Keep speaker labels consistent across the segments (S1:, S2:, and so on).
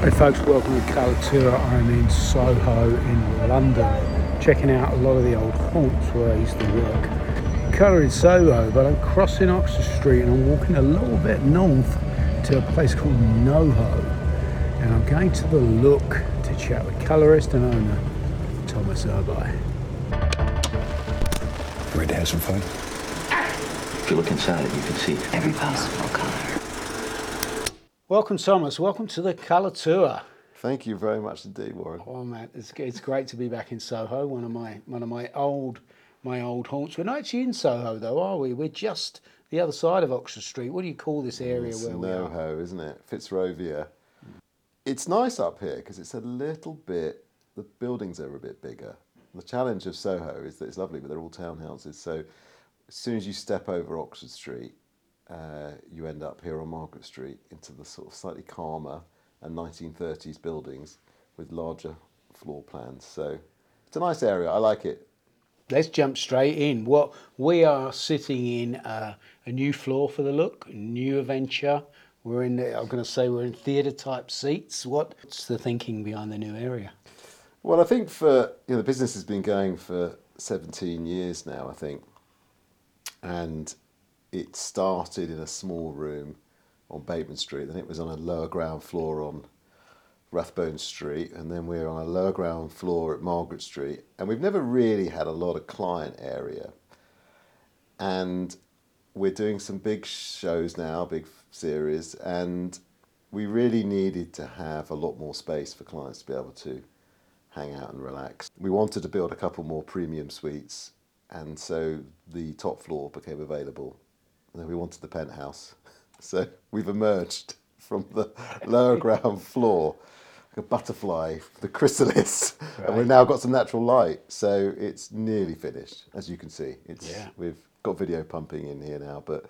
S1: Hey folks, welcome to Colour Tour. I'm in Soho in London, checking out a lot of the old haunts where I used to work. Colour in Soho, but I'm crossing Oxford Street and I'm walking a little bit north to a place called NoHo. And I'm going to the Look to chat with colourist and owner Thomas Urbye.
S2: Ready to have some fun?
S3: If you look inside it, you can see
S4: every possible color.
S1: Welcome, Thomas. Welcome to the Colour Tour.
S5: Thank you very much indeed, Warren.
S1: Oh man, it's, it's great to be back in Soho. One of my one of my old my old haunts. We're not actually in Soho though, are we? We're just the other side of Oxford Street. What do you call this area
S5: It's
S1: where we are?
S5: NoHo, isn't it? Fitzrovia. It's nice up here because it's a little bit. The buildings are a bit bigger. The challenge of Soho is that it's lovely, but they're all townhouses. So as soon as you step over Oxford Street, uh, you end up here on Margaret Street into the sort of slightly calmer and 1930s buildings with larger floor plans. So it's a nice area. I like it.
S1: Let's jump straight in. What we are sitting in uh, a new floor for the look, a new adventure. We're in. I'm going to say we're in theatre type seats. What's the thinking behind the new area?
S5: Well, I think for you know the business has been going for 17 years now. I think, and it started in a small room on Bateman Street. Then it was on a lower ground floor on Rathbone Street, and then we're on a lower ground floor at Margaret Street. And we've never really had a lot of client area. And we're doing some big shows now, big series, and we really needed to have a lot more space for clients to be able to hang out and relax. We wanted to build a couple more premium suites, and so the top floor became available. We wanted the penthouse. So we've emerged from the lower ground floor, like a butterfly, the chrysalis, and we've now got some natural light. So it's nearly finished, as you can see. It's
S1: Yeah.
S5: we've got video pumping in here now, but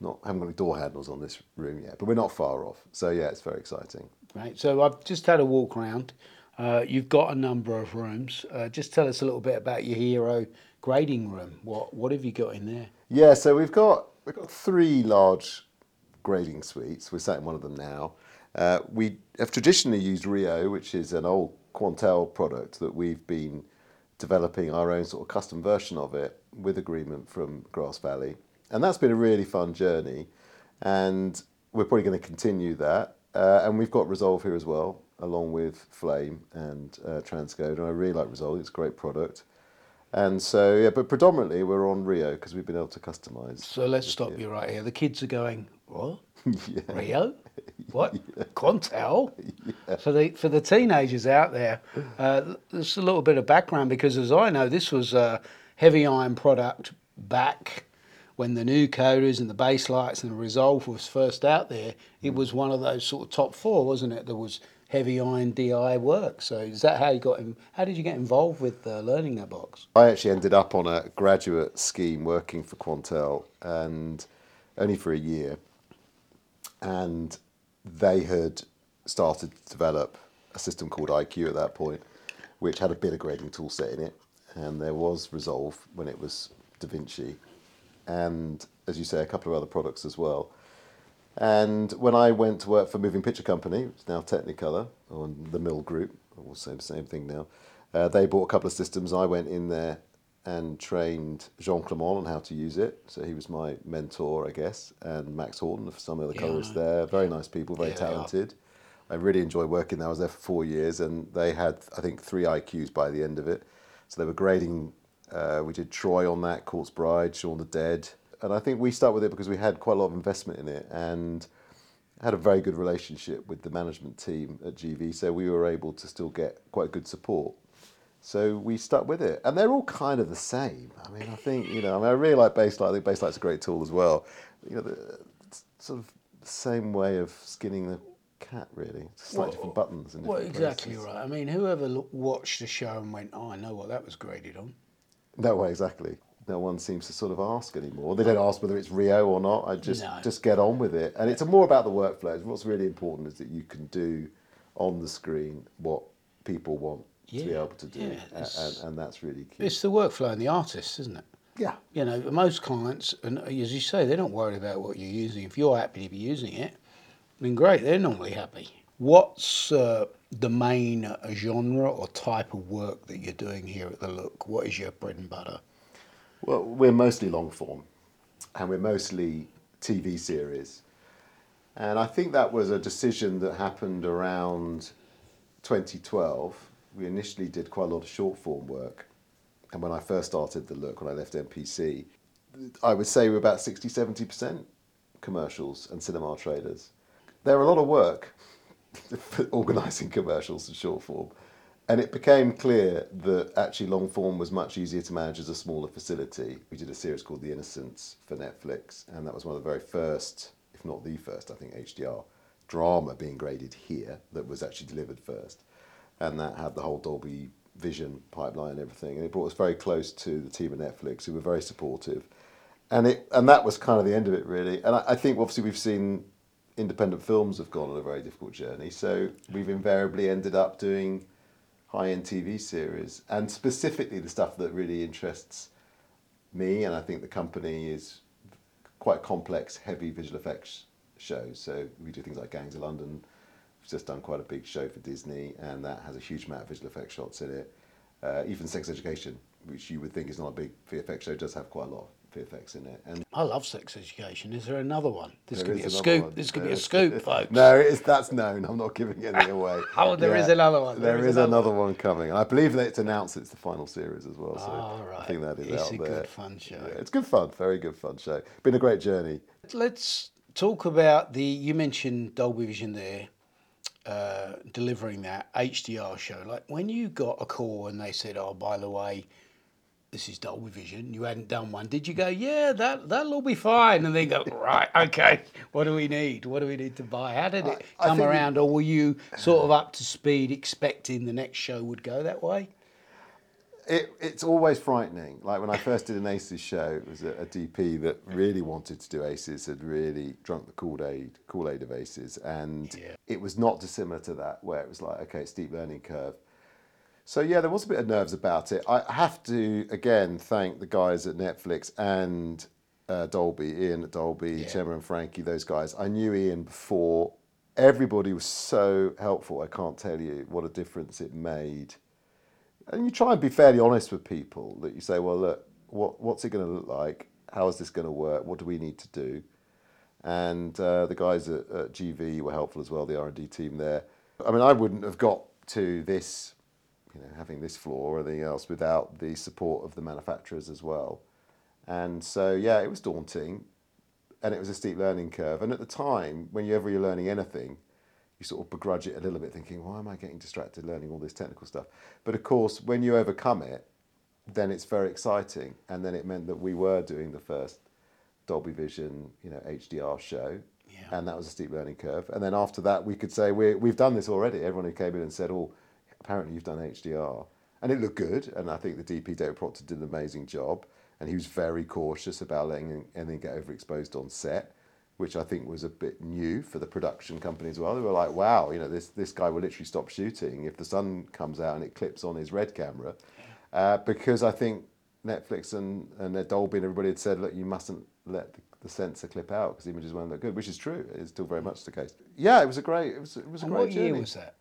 S5: not haven't got any door handles on this room yet. But we're not far off. So yeah, it's very exciting.
S1: Right. So I've just had a walk around. Uh, you've got a number of rooms. Uh, just tell us a little bit about your hero grading room. What what have you got in there?
S5: Yeah, so we've got we've got three large grading suites. We're sat in one of them now. Uh, we have traditionally used Rio, which is an old Quantel product that we've been developing our own sort of custom version of it with agreement from Grass Valley, and that's been a really fun journey. And we're probably going to continue that. Uh, and we've got Resolve here as well, along with Flame and uh, Transkoder. And I really like Resolve; it's a great product. And so, yeah, but predominantly we're on Rio because we've been able to customize.
S1: So let's stop you right here. The kids are going, what?
S5: Yeah.
S1: Rio? What? Quantel? For the for the teenagers out there, uh, there's a little bit of background because, as I know, this was a heavy iron product back when the Nucodas and the Baselights and the Resolve was first out there. It was one of those sort of top four, wasn't it? There was heavy iron DI work. So is that how you got? In, how did you get involved with uh, learning that box?
S5: I actually ended up on a graduate scheme working for Quantel and only for a year. And they had started to develop a system called IQ at that point, which had a bit of grading tool set in it. And there was Resolve when it was DaVinci. And as you say, a couple of other products as well. And when I went to work for Moving Picture Company, which is now Technicolor, or the Mill Group, or the same thing now, uh, they bought a couple of systems. I went in there and trained Jean Clement on how to use it. So he was my mentor, I guess, and Max Horton, some of the
S1: Yeah, know.
S5: there. Very nice people, very
S1: Yeah,
S5: talented. I really enjoyed working there. I was there for four years, and they had, I think, three IQs by the end of it. So they were grading. Uh, we did Troy on that, Corpse Bride, Shaun the Dead, and I think we started with it because we had quite a lot of investment in it and had a very good relationship with the management team at GV. So we were able to still get quite good support. So we stuck with it, and they're all kind of the same. I mean, I think you know, I mean, I really like Baselight. I think Baselight's a great tool as well. You know, the, sort of the same way of skinning the cat, really. Just slightly different buttons and
S1: Well, exactly
S5: places.
S1: right. I mean, whoever watched the show and went, "Oh, I know what that was graded on."
S5: No way, exactly. No one seems to sort of ask anymore. They don't ask whether it's Rio or not. I just
S1: No.
S5: just get on with it, and it's more about the workflows. What's really important is that you can do on the screen what people want to be able to do,
S1: yeah,
S5: a- and, and that's really key.
S1: It's the workflow and the artists, isn't it?
S5: Yeah,
S1: You know, most clients, and as you say, they're not worried about what you're using. If you're happy to be using it, then great, they're normally happy. What's uh, the main genre or type of work that you're doing here at the Look? What is your bread and butter?
S5: Well, we're mostly long form, and we're mostly TV series. And I think that was a decision that happened around 2012. We initially did quite a lot of short form work. And when I first started the look, when I left MPC, I would say we're about 60, 70% commercials and cinema trailers. They're a lot of work organising commercials and short form. And it became clear that actually long form was much easier to manage as a smaller facility. We did a series called The Innocents for Netflix, and that was one of the very first, if not the first, I think, HDR drama being graded here that was actually delivered first. And that had the whole Dolby Vision pipeline and everything. And it brought us very close to the team at Netflix, who were very supportive. And it and that was kind of the end of it, really. And I, I think obviously we've seen independent films have gone on a very difficult journey. So we've invariably ended up doing high-end TV series, and specifically the stuff that really interests me, and I think the company is quite complex, heavy visual effects shows. So we do things like Gangs of London. We've just done quite a big show for Disney, and that has a huge amount of visual effects shots in it. Uh, even Sex Education, which you would think is not a big VFX show, does have quite a lot of VFX in it. And
S1: I love sex education. Is there another one? This
S5: there
S1: could be a scoop.
S5: one.
S1: This could
S5: There
S1: be a
S5: is-
S1: scoop, folks.
S5: No, it's that's known. I'm not giving anything away.
S1: Oh, there is another one.
S5: there
S1: There
S5: is,
S1: is another
S5: another one coming. And I believe that it's announced it's the final series as well. So
S1: Oh,
S5: I think that is
S1: It's
S5: out
S1: a good fun show.
S5: Yeah, it's good fun. Very good fun show. Been a great journey.
S1: Let's talk about the. You mentioned Dolby Vision there, uh, delivering that HDR show. Like when you got a call and they said, "Oh, by the way, this is Dolby Vision." You hadn't done one. Did you go, "Yeah, that that'll all be fine"? And then go, "Right, okay. What do we need? What do we need to buy?" How did it
S5: I
S1: come
S5: we-
S1: around, or were you sort of up to speed, expecting the next show would go that way?
S5: It, it's always frightening. Like when I first did an Aces show, it was a, a DP that really wanted to do Aces, had really drunk the Kool Aid, Kool Aid of Aces, and
S1: Yeah.
S5: it was not dissimilar to that, where it was like, okay, steep learning curve. So yeah, there was a bit of nerves about it. I have to again thank the guys at Netflix and uh, Dolby, Ian at Dolby,
S1: Yeah.
S5: Chema and Frankie, those guys. I knew Ian before. Everybody was so helpful. I can't tell you what a difference it made and you try and be fairly honest with people that you say, well, look, what, what's it going to look like? How is this going to work? What do we need to do? And uh, the guys at, at GV were helpful as well, the R&D team there. I mean, I wouldn't have got to this, you know, having this floor or anything else without the support of the manufacturers as well. And so, yeah, it was daunting and it was a steep learning curve. And at the time, whenever you're learning anything, you sort of begrudge it a little bit, thinking, why am I getting distracted learning all this technical stuff? But of course, when you overcome it, then it's very exciting. And then it meant that we were doing the first Dolby Vision, you know, HDR show.
S1: Yeah.
S5: And that was a steep learning curve. And then after that, we could say, we we've done this already. Everyone who came in and said, oh, apparently you've done HDR. And it looked good. And I think the DP, David Proctor, did an amazing job. And he was very cautious about letting anything get overexposed on set which I think was a bit new for the production company as well. They were like, wow, you know, this, this guy will literally stop shooting if the sun comes out and it clips on his red camera. Uh, because I think Netflix and, and their Dolby and everybody had said, look, you mustn't let the, the sensor clip out because images won't look good, which is true. It's still very much the case. Yeah, it was a great, it was, it was a
S1: And
S5: great
S1: what year
S5: journey.
S1: was that?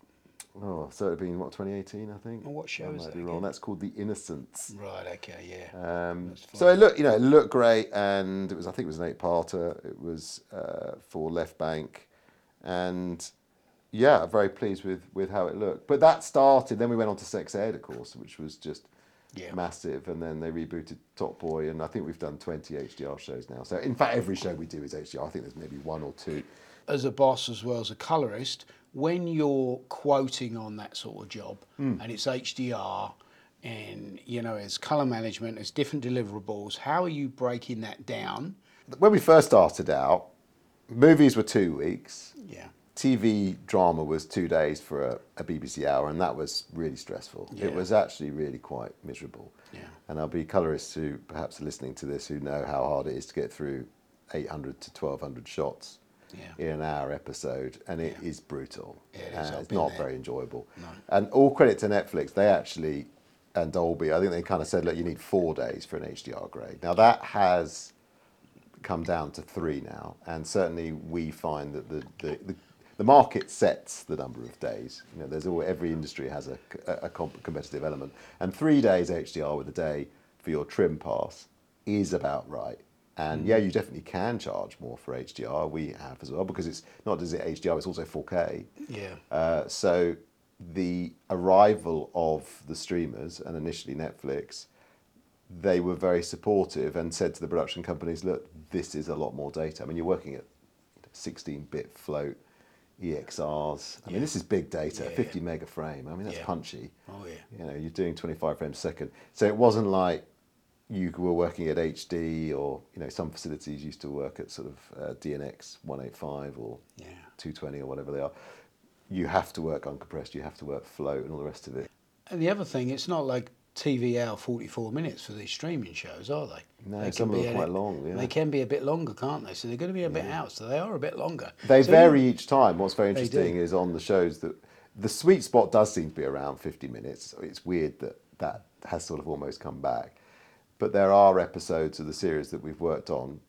S5: Oh, so it'd been, what, 2018, I think?
S1: And what show
S5: I
S1: is
S5: might
S1: that
S5: be wrong. That's called The Innocents.
S1: Right. Okay. Yeah.
S5: Um, so it looked, you know, it looked great, and it was. I think it was an eight-parter. It was uh, for Left Bank, and yeah, very pleased with with how it looked. But that started. Then we went on to Sex Ed, of course, which was just
S1: Yeah.
S5: massive. And then they rebooted Top Boy, and I think we've done twenty HDR shows now. So in fact, every show we do is HDR. I think there's maybe one or two.
S1: as a boss as well as a colorist, when you're quoting on that sort of job
S5: Hmm.
S1: and it's HDR and you know it's color management, it's different deliverables, how are you breaking that down?
S5: When we first started out, movies were two weeks.
S1: Yeah.
S5: TV drama was two days for a, a BBC hour, and that was really stressful.
S1: Yeah.
S5: It was actually really quite miserable.
S1: Yeah.
S5: And I'll be colorists who perhaps are listening to this who know how hard it is to get through 800 to 1200 shots
S1: Yeah.
S5: in an hour episode, and it is
S1: Yeah.
S5: brutal.
S1: Yeah, it is.
S5: It's not
S1: there.
S5: very enjoyable.
S1: No.
S5: And all credit to Netflix, they actually, and Dolby, I think they kind of said, look, you need four days for an HDR grade. Now that has come down to three now, and certainly we find that the, the, the the market sets the number of days. You know, there's all, every industry has a, a, a comp- competitive element, and three days HDR with a day for your trim pass is about right. And yeah, you definitely can charge more for HDR. We have as well because it's not just HDR; it's also 4K.
S1: Yeah.
S5: Uh, so the arrival of the streamers and initially Netflix, they were very supportive and said to the production companies, "Look, this is a lot more data. I mean, you're working at 16-bit float EXRs. I mean, this is big data,
S1: Yeah,
S5: 50 mega frame. I mean, that's
S1: Yeah.
S5: punchy.
S1: Oh, yeah.
S5: You know, you're doing 25 frames a second. So it wasn't like you were working at HD or you know some facilities used to work at sort of uh, DNX 185 or
S1: Yeah.
S5: 220 or whatever they are. You have to work uncompressed. You have to work float and all the rest of it.
S1: And the other thing, it's not like TV hour 44 minutes for these streaming shows, are they?
S5: No,
S1: They
S5: some
S1: can
S5: of
S1: be
S5: them
S1: a-
S5: are quite long, yeah.
S1: They can be a bit longer, can't they? So they're going to be a bit out, so they are a bit longer.
S5: They
S1: So
S5: vary
S1: you-
S5: each time. What's very interesting is on the shows that the sweet spot does seem to be around 50 minutes. It's weird that that has sort of almost come back. But there are episodes of the series that we've worked on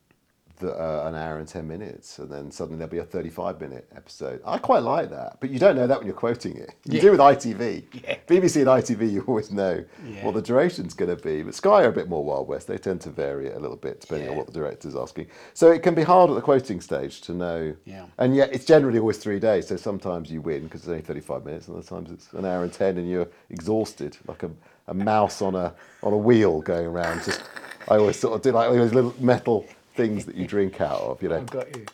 S5: that are an hour and 10 minutes, and then suddenly there'll be a 35 minute episode. I quite like that, but you don't know that when you're quoting it. You
S1: Yeah.
S5: do with ITV.
S1: Yeah.
S5: BBC and ITV, you always know
S1: Yeah.
S5: what the duration's going to be. But Sky are a bit more Wild West. They tend to vary it a little bit depending on what the director's asking. So it can be hard at the quoting stage to know.
S1: Yeah.
S5: And yet it's generally always three days. So sometimes you win because it's only 35 minutes, and other times it's an hour and 10 and you're exhausted, like a, a mouse on a, on a wheel going around. Just, I always sort of do like those little metal things that you drink out of, you know.
S1: I've got you.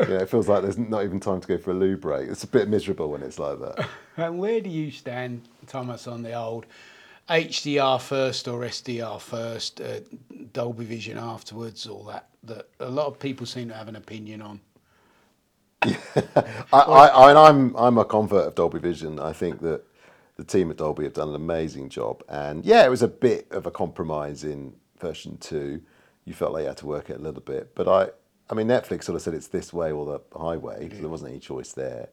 S5: you know, it feels like there's not even time to go for a loo break. It's a bit miserable when it's like that.
S1: And where do you stand, Thomas, on the old HDR first or SDR first, uh, Dolby Vision afterwards, all that? That a lot of people seem to have an opinion on.
S5: I, I, I, I'm I'm a convert of Dolby Vision. I think that the team at Dolby have done an amazing job. And yeah, it was a bit of a compromise in version two. You felt like you had to work it a little bit, but I I mean Netflix sort of said it's this way or the highway, so there wasn't any choice there.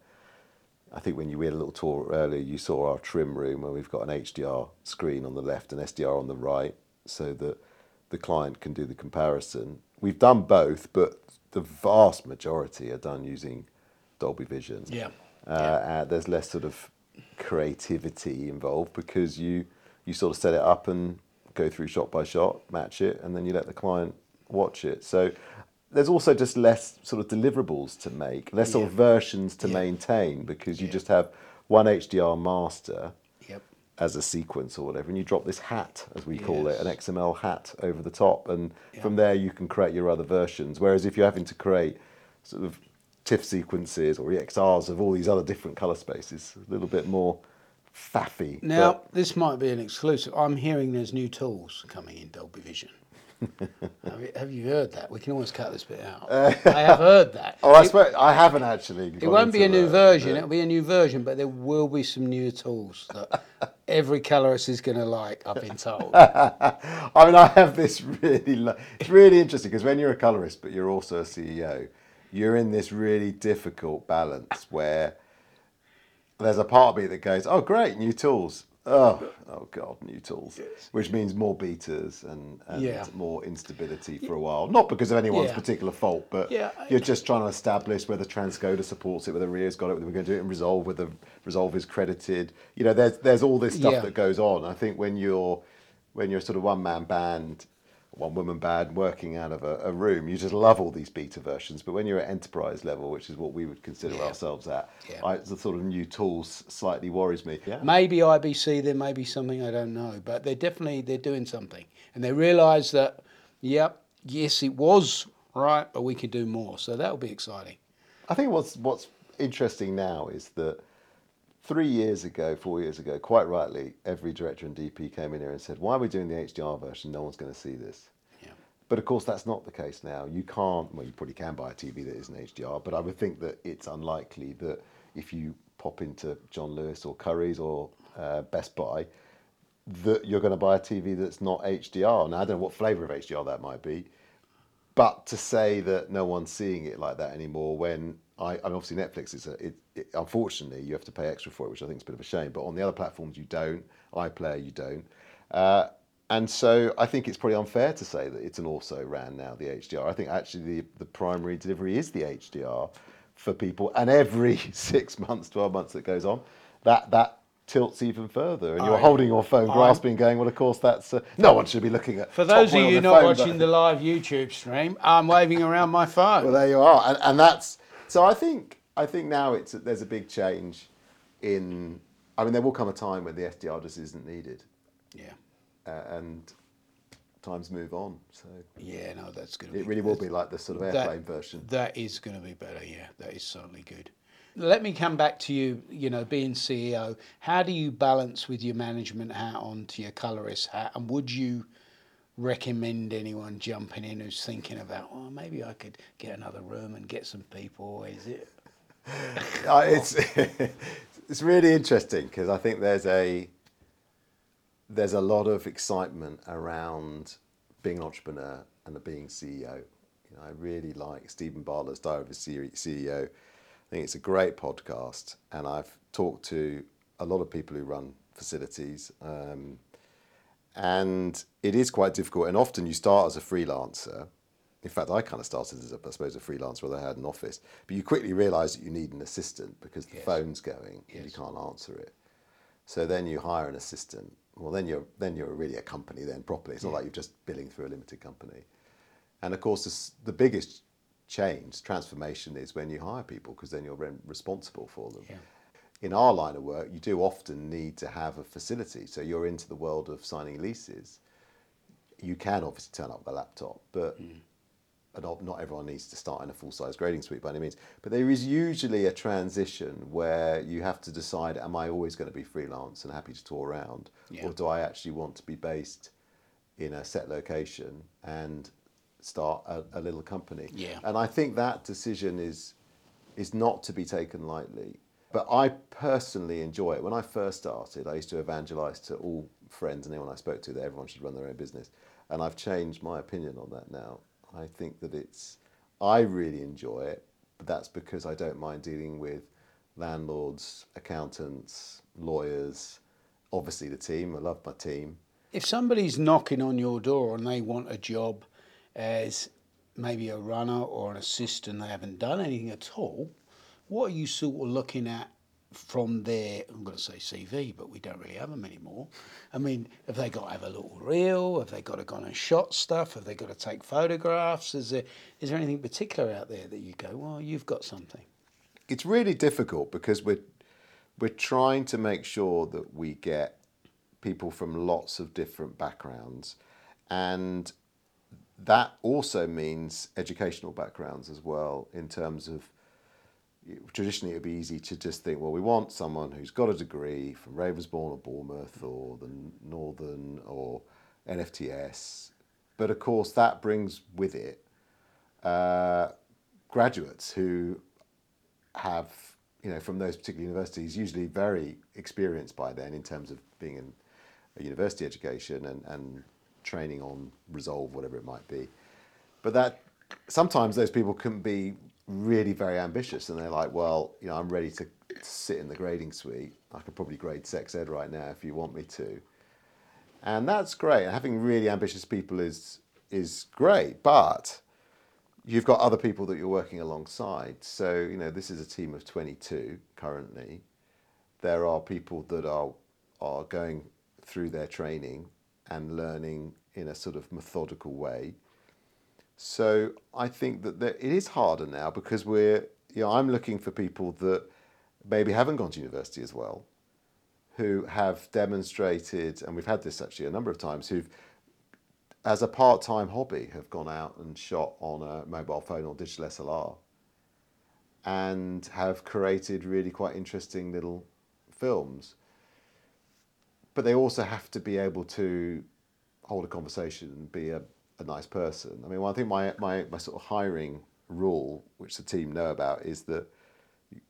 S5: I think when you we had a little tour earlier, you saw our trim room where we've got an HDR screen on the left and SDR on the right, so that the client can do the comparison. We've done both, but the vast majority are done using Dolby Vision.
S1: Yeah.
S5: Uh, uh, there's less sort of creativity involved because you you sort of set it up and go through shot by shot, match it, and then you let the client watch it. So there's also just less sort of deliverables to make, less sort of versions to
S1: Yeah.
S5: maintain because you
S1: Yeah.
S5: just have one HDR master
S1: Yep.
S5: as a sequence or whatever, and you drop this hat, as we call it, an XML hat over the top, and
S1: Yeah.
S5: from there you can create your other versions. Whereas if you're having to create sort of TIFF sequences or EXRs of all these other different color spaces, a little bit more faffy.
S1: Now, this might be an exclusive. I'm hearing there's new tools coming in Dolby Vision. have, you, have you heard that? We can always cut this bit out. Uh, I have heard that.
S5: oh, I
S1: It-
S5: swear I haven't actually.
S1: It won't be a new
S5: that,
S1: version.
S5: but-
S1: It'll be a new version, but there will be some new tools that every colorist is going to like. I've been told.
S5: I mean, I have this really, lo- it's really interesting because when you're a colorist, but you're also a CEO, you're in this really difficult balance where there's a part of me that goes, oh, great, new tools. Oh, oh God, new tools, which means more betas and, and
S1: Yeah.
S5: more instability for a while. Not because of anyone's
S1: Yeah.
S5: particular fault, but
S1: Yeah, I-
S5: you're just trying to establish whether Transkoder supports it, whether Rio's got it, whether we're going to do it in Resolve, whether Resolve is credited. You know, there's there's all this stuff that goes on. I think when you're when you're sort of one man band, one woman band working out of a, a room, you just love all these beta versions. But when you're at enterprise level, which is what we would consider
S1: Yeah.
S5: ourselves at,
S1: Yeah.
S5: I, the sort of new tools slightly worries me. Yeah.
S1: Maybe IBC, there may be something I don't know, but they're definitely they're doing something, and they realise that, yep, yes, it was right, but we could do more. So that'll be exciting.
S5: I think what's what's interesting now is that three years ago, four years ago, quite rightly, every director and DP came in here and said, "Why are we doing the HDR version? No one's going to see this."
S1: Yeah.
S5: But of course, that's not the case now. You can't. Well, you probably can buy a TV that isn't HDR, but I would think that it's unlikely that if you pop into John Lewis or Curry's or uh, Best Buy, that you're going to buy a TV that's not HDR. Now, I don't know what flavour of HDR that might be, but to say that no one's seeing it like that anymore when I, I mean, obviously Netflix is a, it, it, unfortunately you have to pay extra for it, which I think is a bit of a shame. But on the other platforms you don't, iPlayer you don't, uh, and so I think it's probably unfair to say that it's an also ran now the HDR. I think actually the the primary delivery is the HDR, for people, and every six months, twelve months that goes on, that that tilts even further, and you're
S1: I-
S5: holding your phone, grasping, going, "Well, of course, that's uh, no one should be looking at."
S1: For those of you not
S5: phone,
S1: watching the live YouTube stream, I'm waving around my phone.
S5: well, there you are, and, and that's so. I think I think now it's there's a big change in. I mean, there will come a time when the SDR just isn't needed,
S1: yeah.
S5: uh, and times move on. So
S1: Yeah, no, that's going to be.
S5: it really will be like the sort of
S1: that-
S5: airplane version.
S1: That is going to be better. Yeah, that is certainly good. Let me come back to you. You know, being CEO, how do you balance with your management hat on to your colorist hat? And would you recommend anyone jumping in who's thinking about, oh, maybe I could get another room and get some people? Is it?
S5: Uh, it's it's really interesting because I think there's a there's a lot of excitement around being an entrepreneur and being CEO. You know, I really like Steven Bartlett's Diary of a CEO. I think it's a great podcast, and I've talked to a lot of people who run facilities, um, and it is quite difficult. And often you start as a freelancer. In fact, I kind of started as, a, I suppose, a freelancer where I had an office. But you quickly realise that you need an assistant because the
S1: Yes.
S5: phone's going and you can't answer it. So then you hire an assistant. Well, then you're then you're really a company then properly. It's not like you're just billing through a limited company. And of course, this, the biggest change, transformation, is when you hire people because then you're re- responsible for them.
S1: Yeah.
S5: In our line of work, you do often need to have a facility. So you're into the world of signing leases. You can obviously turn up with a laptop, but hmm. and not, not everyone needs to start in a full size grading suite by any means. But there is usually a transition where you have to decide: Am I always going to be freelance and happy to tour around,
S1: Yeah.
S5: or do I actually want to be based in a set location and start a, a little company?
S1: Yeah.
S5: And I think that decision is is not to be taken lightly. But I personally enjoy it. When I first started, I used to evangelize to all friends and anyone I spoke to that everyone should run their own business. And I've changed my opinion on that now. I think that it's, I really enjoy it, but that's because I don't mind dealing with landlords, accountants, lawyers, obviously the team. I love my team.
S1: If somebody's knocking on your door and they want a job as maybe a runner or an assistant, they haven't done anything at all, what are you sort of looking at from their, I'm going to say CV, but we don't really have them anymore. I mean, have they got to have a little reel? Have they got to go and shot stuff? Have they got to take photographs? Is there, is there anything particular out there that you go, well, you've got something?
S5: it's really difficult because we're we're trying to make sure that we get people from lots of different backgrounds and that also means educational backgrounds as well in terms of traditionally it would be easy to just think well we want someone who's got a degree from Ravensbourne or Bournemouth or the Northern or NFTS but of course that brings with it uh, graduates who have, you know, from those particular universities, usually very experienced by then in terms of being in a university education and, and training on Resolve, whatever it might be. But that sometimes those people can be really very ambitious and they're like, well, you know, I'm ready to sit in the grading suite. I could probably grade sex ed right now if you want me to. And that's great. Having really ambitious people is is great, but you've got other people that you're working alongside. So, you know, this is a team of 22 currently. There are people that are are going through their training and learning in a sort of methodical way. So, I think that there, it is harder now because we're, you know, I'm looking for people that maybe haven't gone to university as well, who have demonstrated, and we've had this actually a number of times, who've as a part-time hobby have gone out and shot on a mobile phone or digital SLR and have created really quite interesting little films. But they also have to be able to hold a conversation and be a, a nice person i mean well, i think my, my, my sort of hiring rule which the team know about is that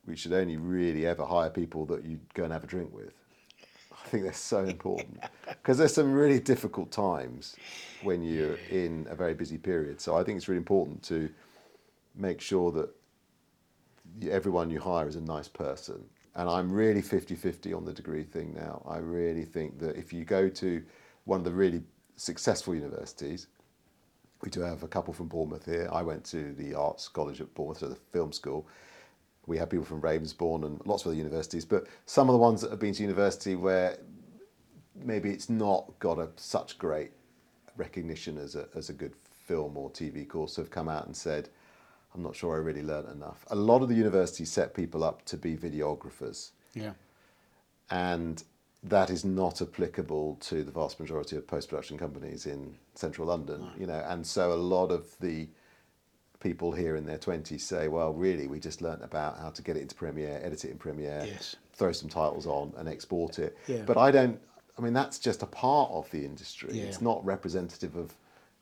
S5: we should only really ever hire people that you go and have a drink with I think they're so important because there's some really difficult times when you're in a very busy period. So I think it's really important to make sure that everyone you hire is a nice person. And I'm really 50 50 on the degree thing now. I really think that if you go to one of the really successful universities, we do have a couple from Bournemouth here. I went to the Arts College at Bournemouth, so the film school. We have people from Ravensbourne and lots of other universities, but some of the ones that have been to university where maybe it's not got a, such great recognition as a, as a good film or TV course have come out and said, I'm not sure I really learnt enough. A lot of the universities set people up to be videographers
S1: Yeah.
S5: and that is not applicable to the vast majority of post-production companies in central London, you know, and so a lot of the people here in their 20s say, well, really, we just learnt about how to get it into Premiere, edit it in Premiere,
S1: Yes.
S5: throw some titles on and export it.
S1: Yeah.
S5: But I don't, I mean, that's just a part of the industry.
S1: Yeah.
S5: It's not representative of,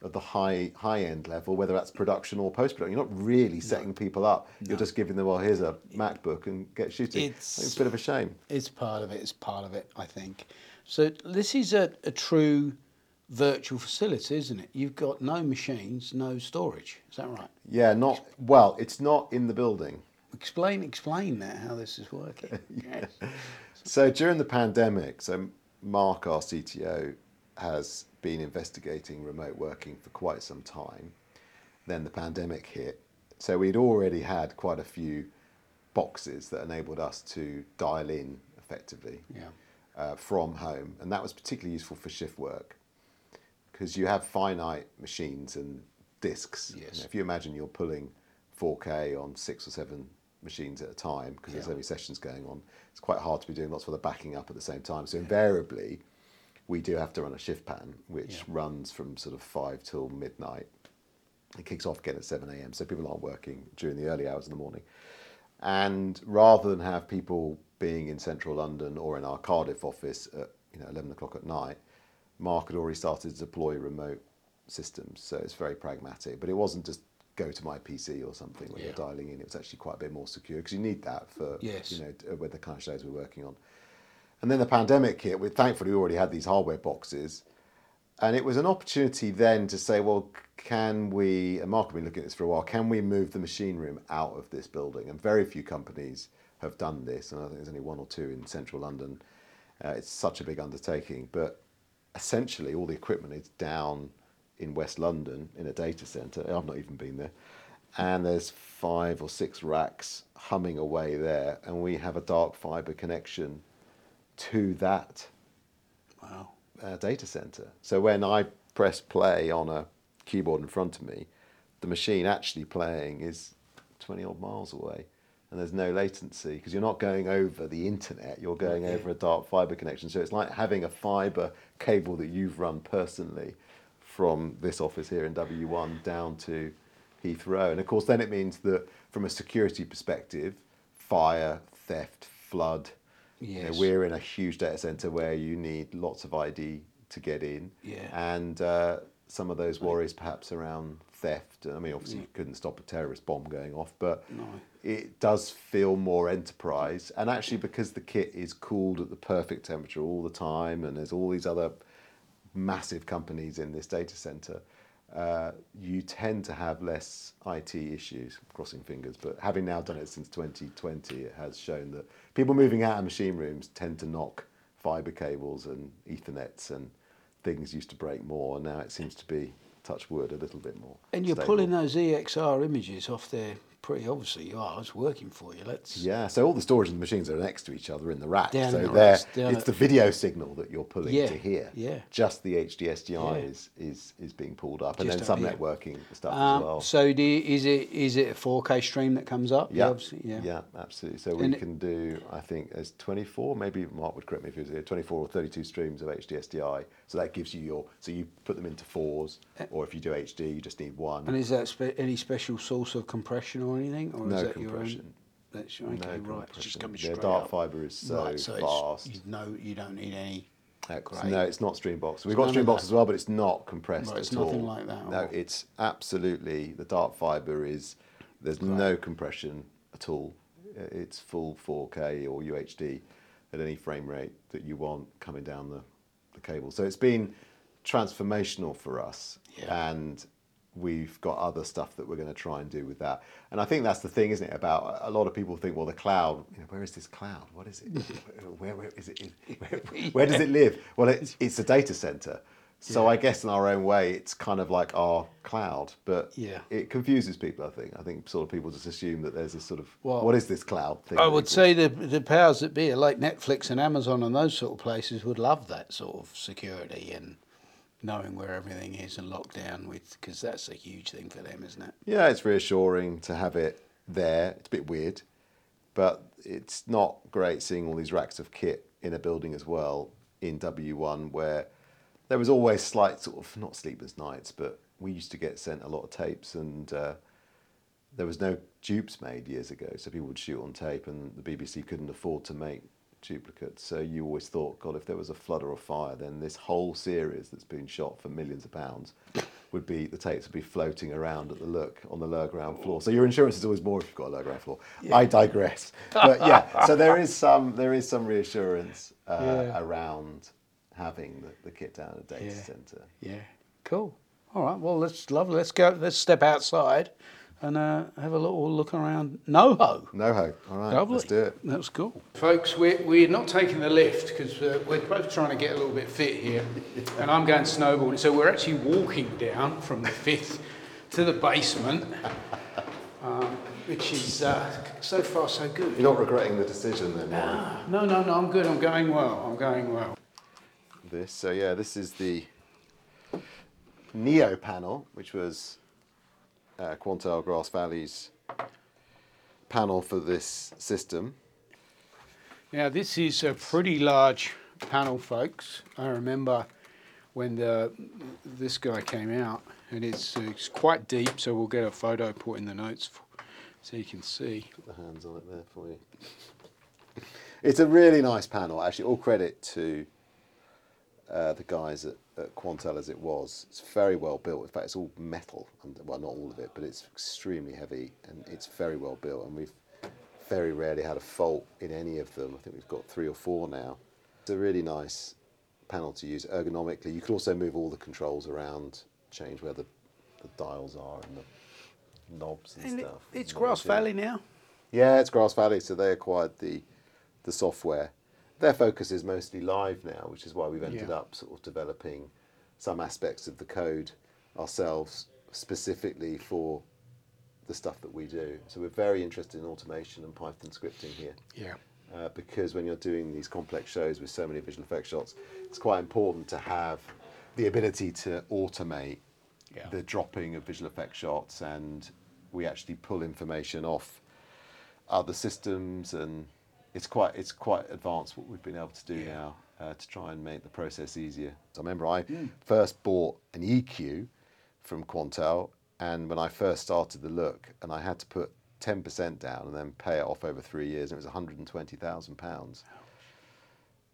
S5: of the high high end level, whether that's production or post production. You're not really setting people up. You're just giving them, well, here's a MacBook and get shooting.
S1: It's-
S5: it's a bit of a shame.
S1: It's part of it. It's part of it, I think. So this is a, a true virtual facility, isn't it? You've got no machines, no storage. Is that right?
S5: Yeah, not well. It's not in the building.
S1: Explain, explain that how this is working. Yes.
S5: So during the pandemic, so Mark, our CTO, has been investigating remote working for quite some time. Then the pandemic hit, so we'd already had quite a few boxes that enabled us to dial in effectively
S1: Yeah.
S5: uh, from home, and that was particularly useful for shift work because you have finite machines and disks. You know, if you imagine you're pulling 4K on six or seven machines at a time because there's
S1: so
S5: many sessions going on, it's quite hard to be doing lots of other backing up at the same time. So invariably, we do have to run a shift pattern which
S1: Yeah.
S5: runs from sort of five till midnight. It kicks off again at 7 a.m. So people aren't working during the early hours in the morning. And rather than have people being in central London or in our Cardiff office at you know 11 o'clock at night, Mark had already started to deploy remote systems. So it's very pragmatic. But it wasn't just go to my PC or something when
S1: Yeah.
S5: you're dialing in. It was actually quite a bit more secure because you need that for
S1: Yes.
S5: you know uh, the kind of shows we're working on. And then the pandemic hit. We thankfully we already had these hardware boxes, and it was an opportunity then to say, well, can we? And Mark had been looking at this for a while. Can we move the machine room out of this building? And very few companies have done this, and I think there's only one or two in central London. Uh, it's such a big undertaking, but essentially all the equipment is down in West London in a data center. I've not even been there. And there's five or six racks humming away there, and we have a dark fiber connection to that
S1: Wow.
S5: uh, data center. So when I press play on a keyboard in front of me, the machine actually playing is 20 odd miles away. And there's no latency because you're not going over the internet, you're going over a dark fiber connection. So it's like having a fiber cable that you've run personally from this office here in W1 down to Heathrow. And of course, then it means that from a security perspective, fire, theft, flood, you know, we're in a huge data center where you need lots of ID to get in.
S1: Yeah.
S5: And uh, some of those worries perhaps around theft. I mean, obviously, you couldn't stop a terrorist bomb going off, but
S1: No.
S5: it does feel more enterprise. And actually, because the kit is cooled at the perfect temperature all the time, and there's all these other massive companies in this data center, Uh, you tend to have less IT issues, crossing fingers. But having now done it since 2020, it has shown that people moving out of machine rooms tend to knock fiber cables and Ethernets and things used to break more. And now it seems to be, touch wood, a little bit more.
S1: And you're
S5: stable.
S1: pulling those EXR images off there pretty obviously. You are. It's working for you. Let's.
S5: Yeah, so all the storage and the machines are next to each other in the rack.
S1: Down
S5: so
S1: the
S5: they're,
S1: down
S5: it's
S1: at-
S5: the video signal that you're pulling
S1: Yeah,
S5: to here.
S1: yeah.
S5: Just the HDSDI
S1: Yeah.
S5: is, is is being pulled up, and
S1: Just
S5: then some
S1: here.
S5: networking stuff
S1: Um,
S5: as well.
S1: So do you, is it is it a 4K stream that comes up?
S5: yeah,
S1: yeah.
S5: yeah, absolutely. So we
S1: And it-
S5: can do, I think, there's 24, maybe Mark would correct me if he was here, 24 or 32 streams of HDSDI. So that gives you your, so you put them into fours, or if you do HD, you just need one.
S1: And is that spe- any special source of compression or anything, or
S5: No
S1: is that your own?
S5: compression.
S1: That's your, okay,
S5: no
S1: right. It's just
S5: compression.
S1: coming
S5: Yeah,
S1: straight
S5: dark
S1: up.
S5: fiber is so
S1: right, so
S5: fast.
S1: You know, you don't need any. Great.
S5: No, it's not Streambox. We've got
S1: of
S5: Streambox as well, but it's not compressed
S1: Right, it's
S5: at all.
S1: nothing like that,
S5: No, it's absolutely the dark fiber is. There's no compression at all. It's full 4K or UHD at any frame rate that you want coming down the, the cable. So it's been transformational for us,
S1: Yeah.
S5: and we've got other stuff that we're going to try and do with that. And I think that's the thing, isn't it? About a lot of people think, well, the cloud. You know, where is this cloud? What is it? where, where is it? Where, where does it live? Well, it's, it's a data center. So I guess in our own way, it's kind of like our cloud, but
S1: Yeah.
S5: it confuses people. I think. I think sort of people just assume that there's a sort of
S1: Well,
S5: what is this cloud thing?
S1: I would say the the powers that be, like Netflix and Amazon and those sort of places, would love that sort of security and knowing where everything is and locked down with, because that's a huge thing for them, isn't it?
S5: Yeah, it's reassuring to have it there. It's a bit weird, but it's not great seeing all these racks of kit in a building as well in W1 where there was always slight sort of not sleepless nights, but we used to get sent a lot of tapes and uh, there was no dupes made years ago, so people would shoot on tape and the BBC couldn't afford to make duplicates. So you always thought, God, if there was a flood or a fire, then this whole series that's been shot for millions of pounds would be the tapes would be floating around at the look on the lower ground floor. So your insurance is always more if you've got a lower ground floor. I digress. But yeah, so there is some there is some reassurance uh,
S1: Yeah.
S5: around having the, the kit down at a data
S1: Yeah.
S5: center.
S1: Yeah. Cool. All right. Well, let's lovely. Let's go. Let's step outside and uh, have a little look around NoHo.
S5: NoHo. All right,
S1: Lovely.
S5: let's do it.
S1: That's cool. Folks, we're, we're not taking the lift because uh, we're both trying to get a little bit fit here. and I'm going snowboarding. So we're actually walking down from the fifth to the basement, um, which is uh, so far so good.
S5: You're not regretting the decision then, Warren?
S1: No, no, no, I'm good. I'm going well. I'm going well.
S5: this. So yeah, this is the Neo panel, which was uh, Quantel Grass Valley's panel for this system.
S1: Now, this is a pretty large panel, folks. I remember when the, this guy came out, and it's, it's quite deep, so we'll get a photo put in the notes for, so you can see.
S5: Put the hands on it there for you. It's a really nice panel. Actually, all credit to uh, the guys at, at Quantel as it was. It's very well built. In fact, it's all metal. And, well, not all of it, but it's extremely heavy and it's very well built. And we've very rarely had a fault in any of them. I think we've got three or four now. It's a really nice panel to use ergonomically. You can also move all the controls around, change where the, the dials are and the knobs and,
S1: And it,
S5: stuff.
S1: it's Grass
S5: what they do.
S1: Valley now.
S5: Yeah, it's Grass Valley, so they acquired the the software. Their focus is mostly live now, which is why we've ended
S1: Yeah.
S5: up sort of developing some aspects of the code ourselves specifically for the stuff that we do. So we're very interested in automation and Python scripting here.
S1: Yeah.
S5: Uh, because when you're doing these complex shows with so many visual effects shots, it's quite important to have the ability to automate
S1: Yeah.
S5: the dropping of visual effect shots, and we actually pull information off other systems, and it's quite it's quite advanced what we've been able to do
S1: Yeah.
S5: now uh, to try and make the process easier. So I remember I first bought an EQ from Quantel, and when I first started the look, and I had to put 10% down and then pay it off over three years, and it was 120,000 pounds.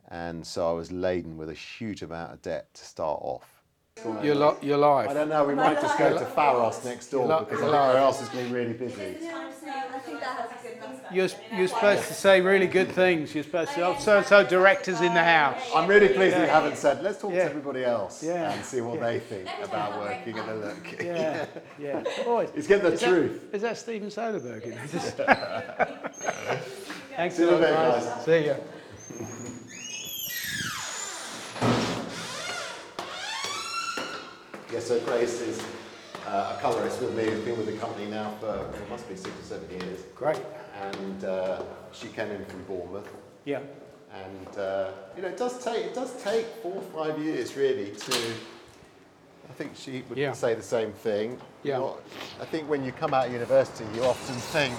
S5: And so I was laden with a huge amount of debt to start off.
S1: You're, li- you're live.
S5: I don't know, we might just go to Faros next door
S1: Lo-
S5: because
S1: lo-
S5: everywhere else is being really busy.
S1: You're, you're supposed to say really good things. You're supposed to, oh, so and so directors in the house.
S5: I'm really pleased that you haven't said, let's talk
S1: Yeah.
S5: to everybody else
S1: Yeah.
S5: and see what they think about working at the look.
S1: Yeah, yeah. Boys,
S5: He's getting the
S1: is
S5: truth.
S1: That, is that Steven Soderbergh? in there? Thanks
S5: See you
S1: a
S5: in
S1: lot, guys.
S5: guys.
S1: See ya.
S5: Yeah, so Grace is uh, a colourist with me, who's been with the company now for, it must be six or seven years.
S1: Great.
S5: And uh, she came in from Bournemouth.
S1: Yeah.
S5: And uh, you know, it does take it does take four or five years really to. I think she would
S1: Yeah.
S5: say the same thing.
S1: Yeah.
S5: You're- I think when you come out of university, you often think,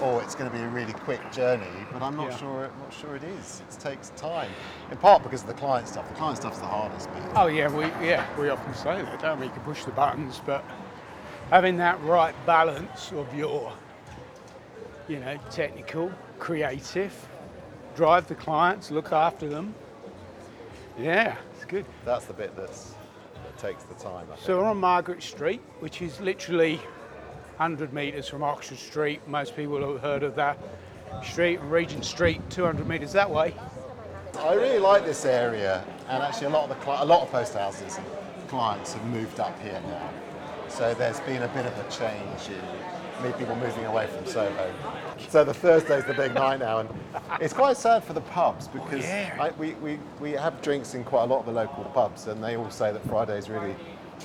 S5: "Oh, it's going to be a really quick journey," but I'm not
S1: Yeah.
S5: sure. I'm not sure it is. It takes time, in part because of the client stuff. The client stuff's the hardest bit.
S1: Oh yeah, we yeah we often say that, don't we? You can push the buttons, but having that right balance of your, you know, technical, creative, drive the clients, look after them. Yeah, it's good.
S5: That's the bit that's that takes the time. I think.
S1: So we're on Margaret Street, which is literally 100 metres from Oxford Street. Most people have heard of that street. Regent Street, 200 metres that way.
S5: I really like this area, and actually a lot of the cli- a lot of post houses and clients have moved up here now. So there's been a bit of a change in me people moving away from Soho. So the Thursday's the big night now, and it's quite sad for the pubs because oh,
S1: yeah.
S5: I, we, we, we have drinks in quite a lot of the local pubs, and they all say that Friday's really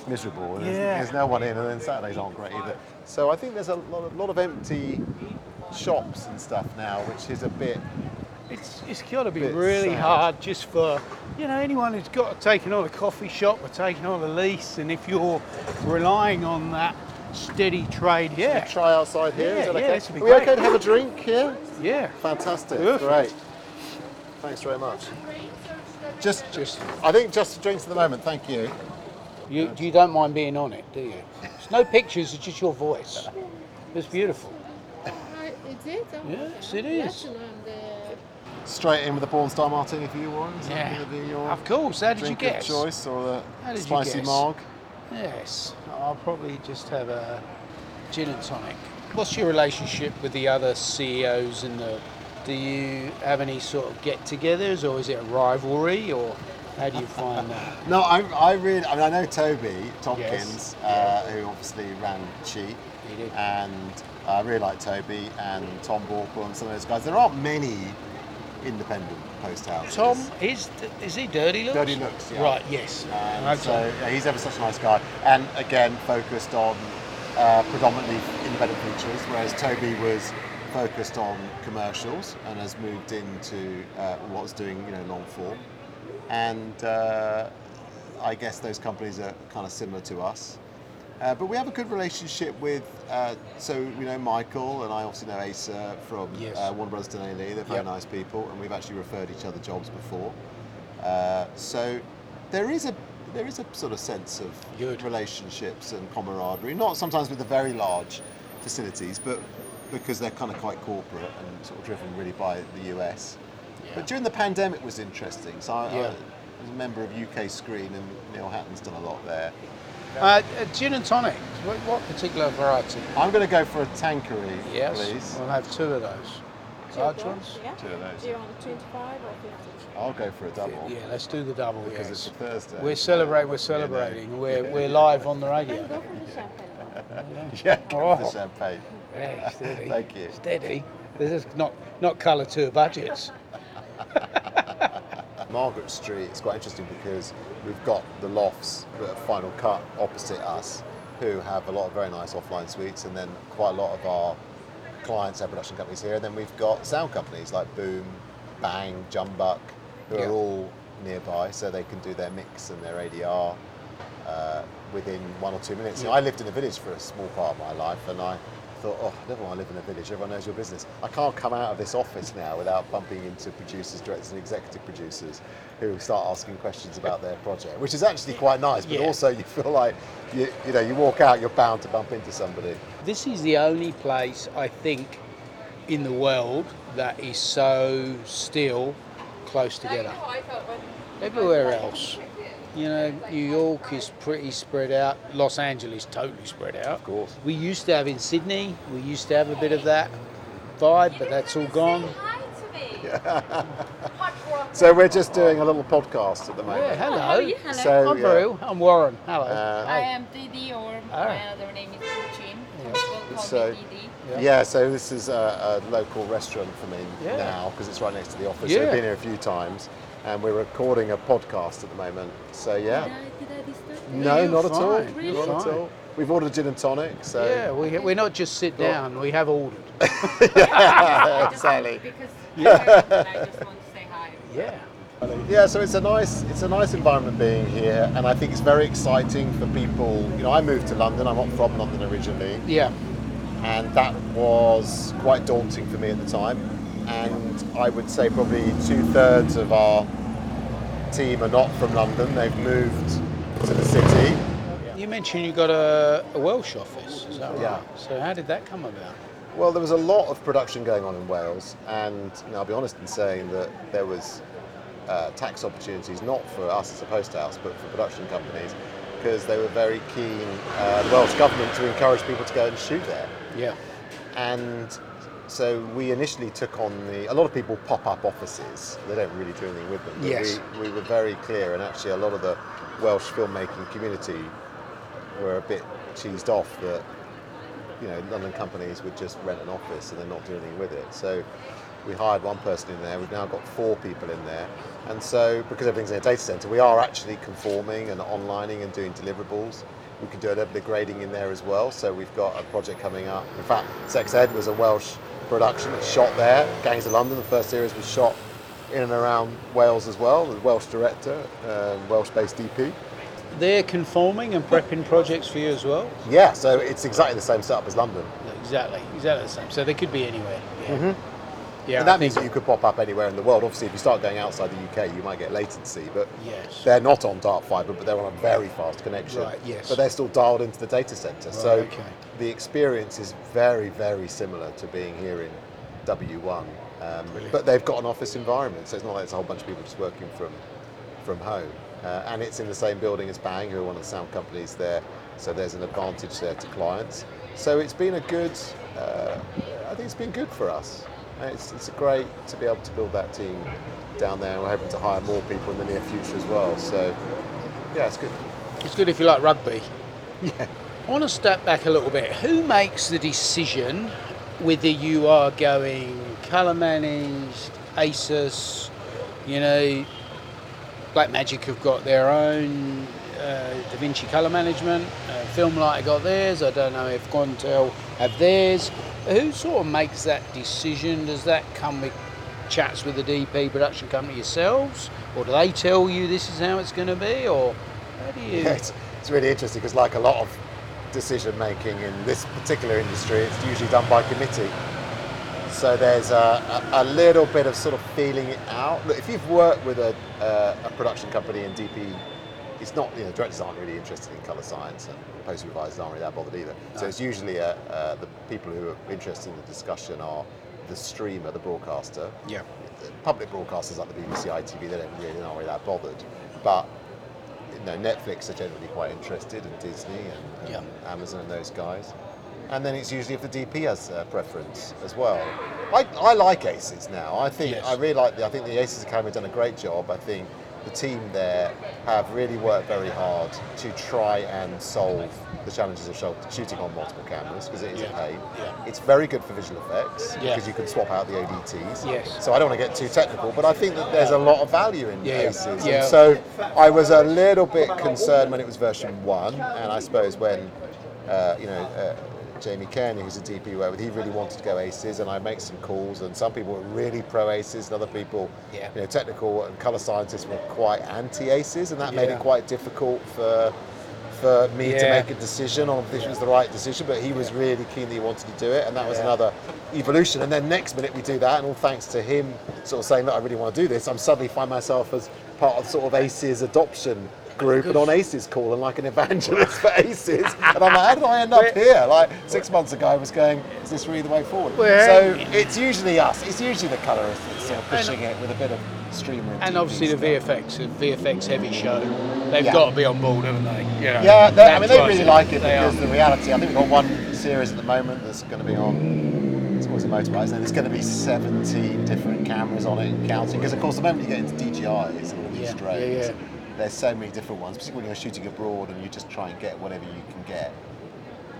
S5: miserable, and there's,
S1: Yeah.
S5: there's no one in, and then Saturdays aren't great either. So I think there's a lot, of- lot of empty shops and stuff now, which is a bit
S1: It's, it's got to be really
S5: sad.
S1: hard just for, you know, anyone who's got to take on a coffee shop or taking on a lease, and if you're relying on that steady trade, yeah,
S5: try outside here.
S1: Yeah,
S5: Is that
S1: yeah,
S5: okay?
S1: this would be
S5: Are we
S1: great.
S5: okay to have a drink here?
S1: yeah.
S5: Fantastic.
S1: Perfect.
S5: Great. Thanks very much. Just,
S1: Just-
S5: I think just the drinks at the moment. Thank you.
S1: You, you don't mind being on it, do you? It's no pictures, it's just your voice. It's beautiful.
S4: Uh, is it? Oh,
S1: Yes, it is.
S4: Yes, and,
S5: Straight in with the Porn Star Martini for you, Warren. Is
S1: Yeah.
S5: going to be your
S1: Of course, how did you
S5: drink of
S1: guess?
S5: choice or the spicy
S1: guess?
S5: marg?
S1: Yes, I'll probably just have a gin and tonic. What's your relationship with the other CEOs in the? Do you have any sort of get-togethers, or is it a rivalry, or how do you find that?
S5: No, I, I really, I mean, I know Toby Tomkins,
S1: Yes.
S5: uh, who obviously ran Cheat,
S1: He did.
S5: and I really like Toby and Tom Borkle and some of those guys. There aren't many independent post houses.
S1: Tom is is he Dirty Looks?
S5: Dirty Looks, yeah.
S1: Right. Yes.
S5: And
S1: Okay.
S5: so yeah, he's ever such a nice guy, and again focused on uh, predominantly independent features, whereas Toby was focused on commercials and has moved into uh, what was doing you know long form, and uh, I guess those companies are kind of similar to us. Uh, but we have a good relationship with, uh, so we know Michael and I also know Asa from
S1: Yes.
S5: uh, Warner Brothers De Lane Lea. They're very
S1: Yep.
S5: nice people, and we've actually referred each other jobs before. Uh, so there is a there is a sort of sense of
S1: Good.
S5: relationships and camaraderie. Not sometimes with the very large facilities, but because they're kind of quite corporate and sort of driven really by the US. But during the pandemic was interesting. So I, I was a member of UK Screen, and Neil Hatton's done a lot there.
S1: Uh, uh, gin and tonic. What, what particular variety?
S5: I'm going to go for a Tanqueray,
S1: Yes.
S5: please.
S1: We'll have two of those. Large ones.
S2: Yeah.
S5: Two of those.
S2: Do you want 25 or 50?
S5: I'll go for a double
S1: Yeah, let's do the double.
S5: because
S1: yes.
S5: it's a Thursday.
S1: We're celebrating. We're celebrating. We're, we're live on the radio.
S2: Go for the champagne.
S5: Yeah, go for
S1: Oh.
S5: the champagne.
S1: Yeah, steady.
S5: Thank you.
S1: Steady. This is not not Colour Tour budgets.
S5: Margaret Street is quite interesting because we've got the lofts that are Final Cut opposite us, who have a lot of very nice offline suites, and then quite a lot of our clients have production companies here. And then we've got sound companies like Boom, Bang, Jumbuck, who
S1: Yeah.
S5: are all nearby, so they can do their mix and their ADR uh, within one or two minutes. You know, I lived in a village for a small part of my life, and I thought, oh, I never want to live in a village. Everyone knows your business. I can't come out of this office now without bumping into producers, directors, and executive producers who start asking questions about their project, which is actually quite nice. But
S1: Yeah.
S5: also, you feel like you, you know, you walk out, you're bound to bump into somebody.
S1: This is the only place I think in the world that is so still close together. Everywhere else, you know, New York is pretty spread out. Los Angeles totally spread out. Of
S5: course.
S1: We used to have in Sydney. We used to have a bit of that vibe, but that's all gone.
S2: Hi to me.
S5: So we're just doing a little podcast at the
S1: Yeah,
S5: moment.
S1: hello.
S2: How are you? Hello.
S5: So,
S1: I'm
S5: yeah.
S1: Beryl. I'm Warren. Hello.
S5: Uh,
S2: I am Didi, or
S1: Ah.
S2: my other name is Chin.
S1: Yeah.
S2: People call
S5: So-
S1: Yeah.
S5: Yeah, so this is a, a local restaurant for me
S1: Yeah.
S5: now because it's right next to the office.
S1: Yeah.
S5: I've been here a few times, and we're recording a podcast at the moment. So yeah,
S2: Did I, did I disturb you?
S5: no, not at all.
S2: Really?
S5: Not at all. We've ordered a gin and tonic. So
S1: yeah, we, we're not just sit down. We have ordered.
S2: I
S5: exactly.
S2: Because yeah. I just want to say hi.
S1: Yeah.
S5: Yeah, so it's a nice it's a nice environment being here, and I think it's very exciting for people. You know, I moved to London. I'm not from London originally,
S1: Yeah.
S5: and that was quite daunting for me at the time. And I would say probably two thirds of our team are not from London. They've moved to the city.
S1: You mentioned you got a, a Welsh office. Is that right?
S5: Yeah.
S1: So how did that come about?
S5: Well, there was a lot of production going on in Wales, and you know, I'll be honest in saying that there was uh, tax opportunities not for us as a post house, but for production companies, because they were very keen, uh, the Welsh government, to encourage people to go and shoot there.
S1: Yeah.
S5: And so we initially took on the. A lot of people pop up offices. They don't really do anything with them. But
S1: Yes.
S5: we, we were very clear, and actually, a lot of the Welsh filmmaking community were a bit cheesed off that. you know, London companies would just rent an office and they're not doing anything with it. So we hired one person in there. We've now got four people in there, and so because everything's in a data center, we are actually conforming and onlining and doing deliverables. We can do a little bit of grading in there as well. So we've got a project coming up. In fact, Sex Ed was a Welsh production. It's shot there. Gangs of London. The first series was shot in and around Wales as well. The Welsh director, um, Welsh-based DP.
S1: They're conforming and prepping projects for you as well.
S5: Yeah, so it's exactly the same setup as London.
S1: Exactly, exactly the same. So they could be anywhere. Yeah. Yeah,
S5: and that means that you could pop up anywhere in the world. Obviously, if you start going outside the UK, you might get latency, but
S1: Yes.
S5: they're not on dark fiber, but they're on a very fast connection.
S1: Right, yes.
S5: But they're still dialed into the data center. so
S1: okay.
S5: the experience is very, very similar to being here in W1. Um, but they've got an office environment, so it's not like it's a whole bunch of people just working from from home. Uh, and it's in the same building as Bang, who are one of the sound companies there. So there's an advantage there to clients. So it's been a good, uh, I think it's been good for us. And it's, it's great to be able to build that team down there. We're hoping to hire more people in the near future as well. So yeah, it's good.
S1: It's good if you like rugby. Yeah. I want to step back a little bit. Who makes the decision whether you are going colour managed, ACES, you know, Blackmagic have got their own uh, DaVinci colour management, uh, Filmlight have got theirs, I don't know if Quantel have theirs. Who sort of makes that decision? Does that come with chats with the DP production company yourselves? Or do they tell you this is how it's going to be? Or how do you...
S5: Yeah, it's, it's really interesting because, like a lot of decision making in this particular industry, it's usually done by committee. So there's a, a, little bit of sort of feeling it out. Look, if you've worked with a, a, a production company and DP, it's not, you know, directors aren't really interested in colour science and post supervisors aren't really that bothered either. So it's usually uh, uh, the people who are interested in the discussion are the streamer, the broadcaster.
S1: Yeah.
S5: The public broadcasters like the BBC, ITV, they don't really, they're not really that bothered. But you know, Netflix are generally quite interested, and Disney and, and
S1: Yeah.
S5: Amazon and those guys. And then it's usually if the DP has a preference as well. I, I like Aces now. I think
S1: Yes.
S5: I really like. The, I think the Aces Academy have done a great job. I think the team there have really worked very hard to try and solve the challenges of shooting on multiple cameras because it is
S1: Yeah.
S5: a pain.
S1: Yeah.
S5: It's very good for visual effects
S1: Yeah.
S5: because you can swap out the ODTs.
S1: Yes.
S5: So I don't want to get too technical, but I think that there's a lot of value in
S1: Yeah.
S5: Aces.
S1: Yeah.
S5: And so I was a little bit concerned when it was version one, and I suppose when uh, you know. Uh, Jamie Kearney, who's a DP we work with, he really wanted to go aces, and I make some calls. And some people were really pro aces, and other people,
S1: Yeah.
S5: you know, technical and color scientists were quite anti aces, and that made it quite difficult for for me to make a decision on if this was the right decision. But he was really keen that he wanted to do it, and that was
S1: Yeah.
S5: another evolution. And then next minute we do that, and all thanks to him sort of saying, "Look, I really want to do this." I'm suddenly find myself as part of sort of ACES adoption group and on ACES call and like an evangelist for ACES. And I'm like, how did I end up here? Like six months ago, I was going, "Is this really the way forward?"
S1: Well,
S5: so it's usually us. It's usually the colourist that's uh, sort of pushing it with a bit of streamer and,
S1: And obviously the. VFX, a VFX heavy show, they've
S5: Yeah.
S1: got to be on board, haven't they? You know,
S5: Yeah, they, I mean, they really like it because
S1: are.
S5: the reality, I think we've got one series at the moment that's going to be on, it's always a motorbike, and there's going to be 17 different cameras on it and counting. Because, of course, the moment you get into DJIs and all these
S1: Yeah, yeah, yeah.
S5: There's so many different ones, particularly when you're shooting abroad and you just try and get whatever you can get.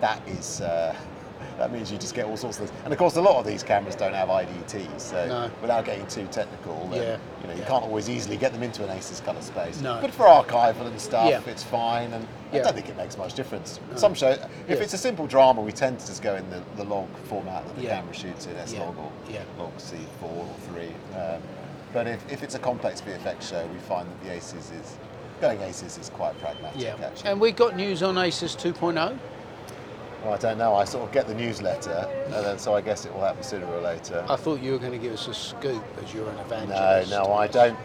S5: That is. Uh, that means you just get all sorts of things. And of course, a lot of these cameras don't have IDTs, so
S1: No.
S5: without getting too technical, then,
S1: Yeah,
S5: you know, you
S1: yeah.
S5: can't always easily get them into an ACES colour space.
S1: No.
S5: But for archival and stuff,
S1: Yeah.
S5: it's fine, and I don't think it makes much difference. Some show, if it's a simple drama, we tend to just go in the, the log format that the camera shoots in, S
S1: Yeah.
S5: log or
S1: Yeah.
S5: log C4 or 3. Um, but if, if it's a complex VFX show, we find that the ACES is, going ACES is quite pragmatic
S1: Yeah.
S5: actually.
S1: And we got news on ACES 2.0.
S5: well, I don't know, I sort of get the newsletter, and then so I guess it will happen sooner or later.
S1: I thought you were going to give us a scoop as you're an evangelist.
S5: no, no, I don't.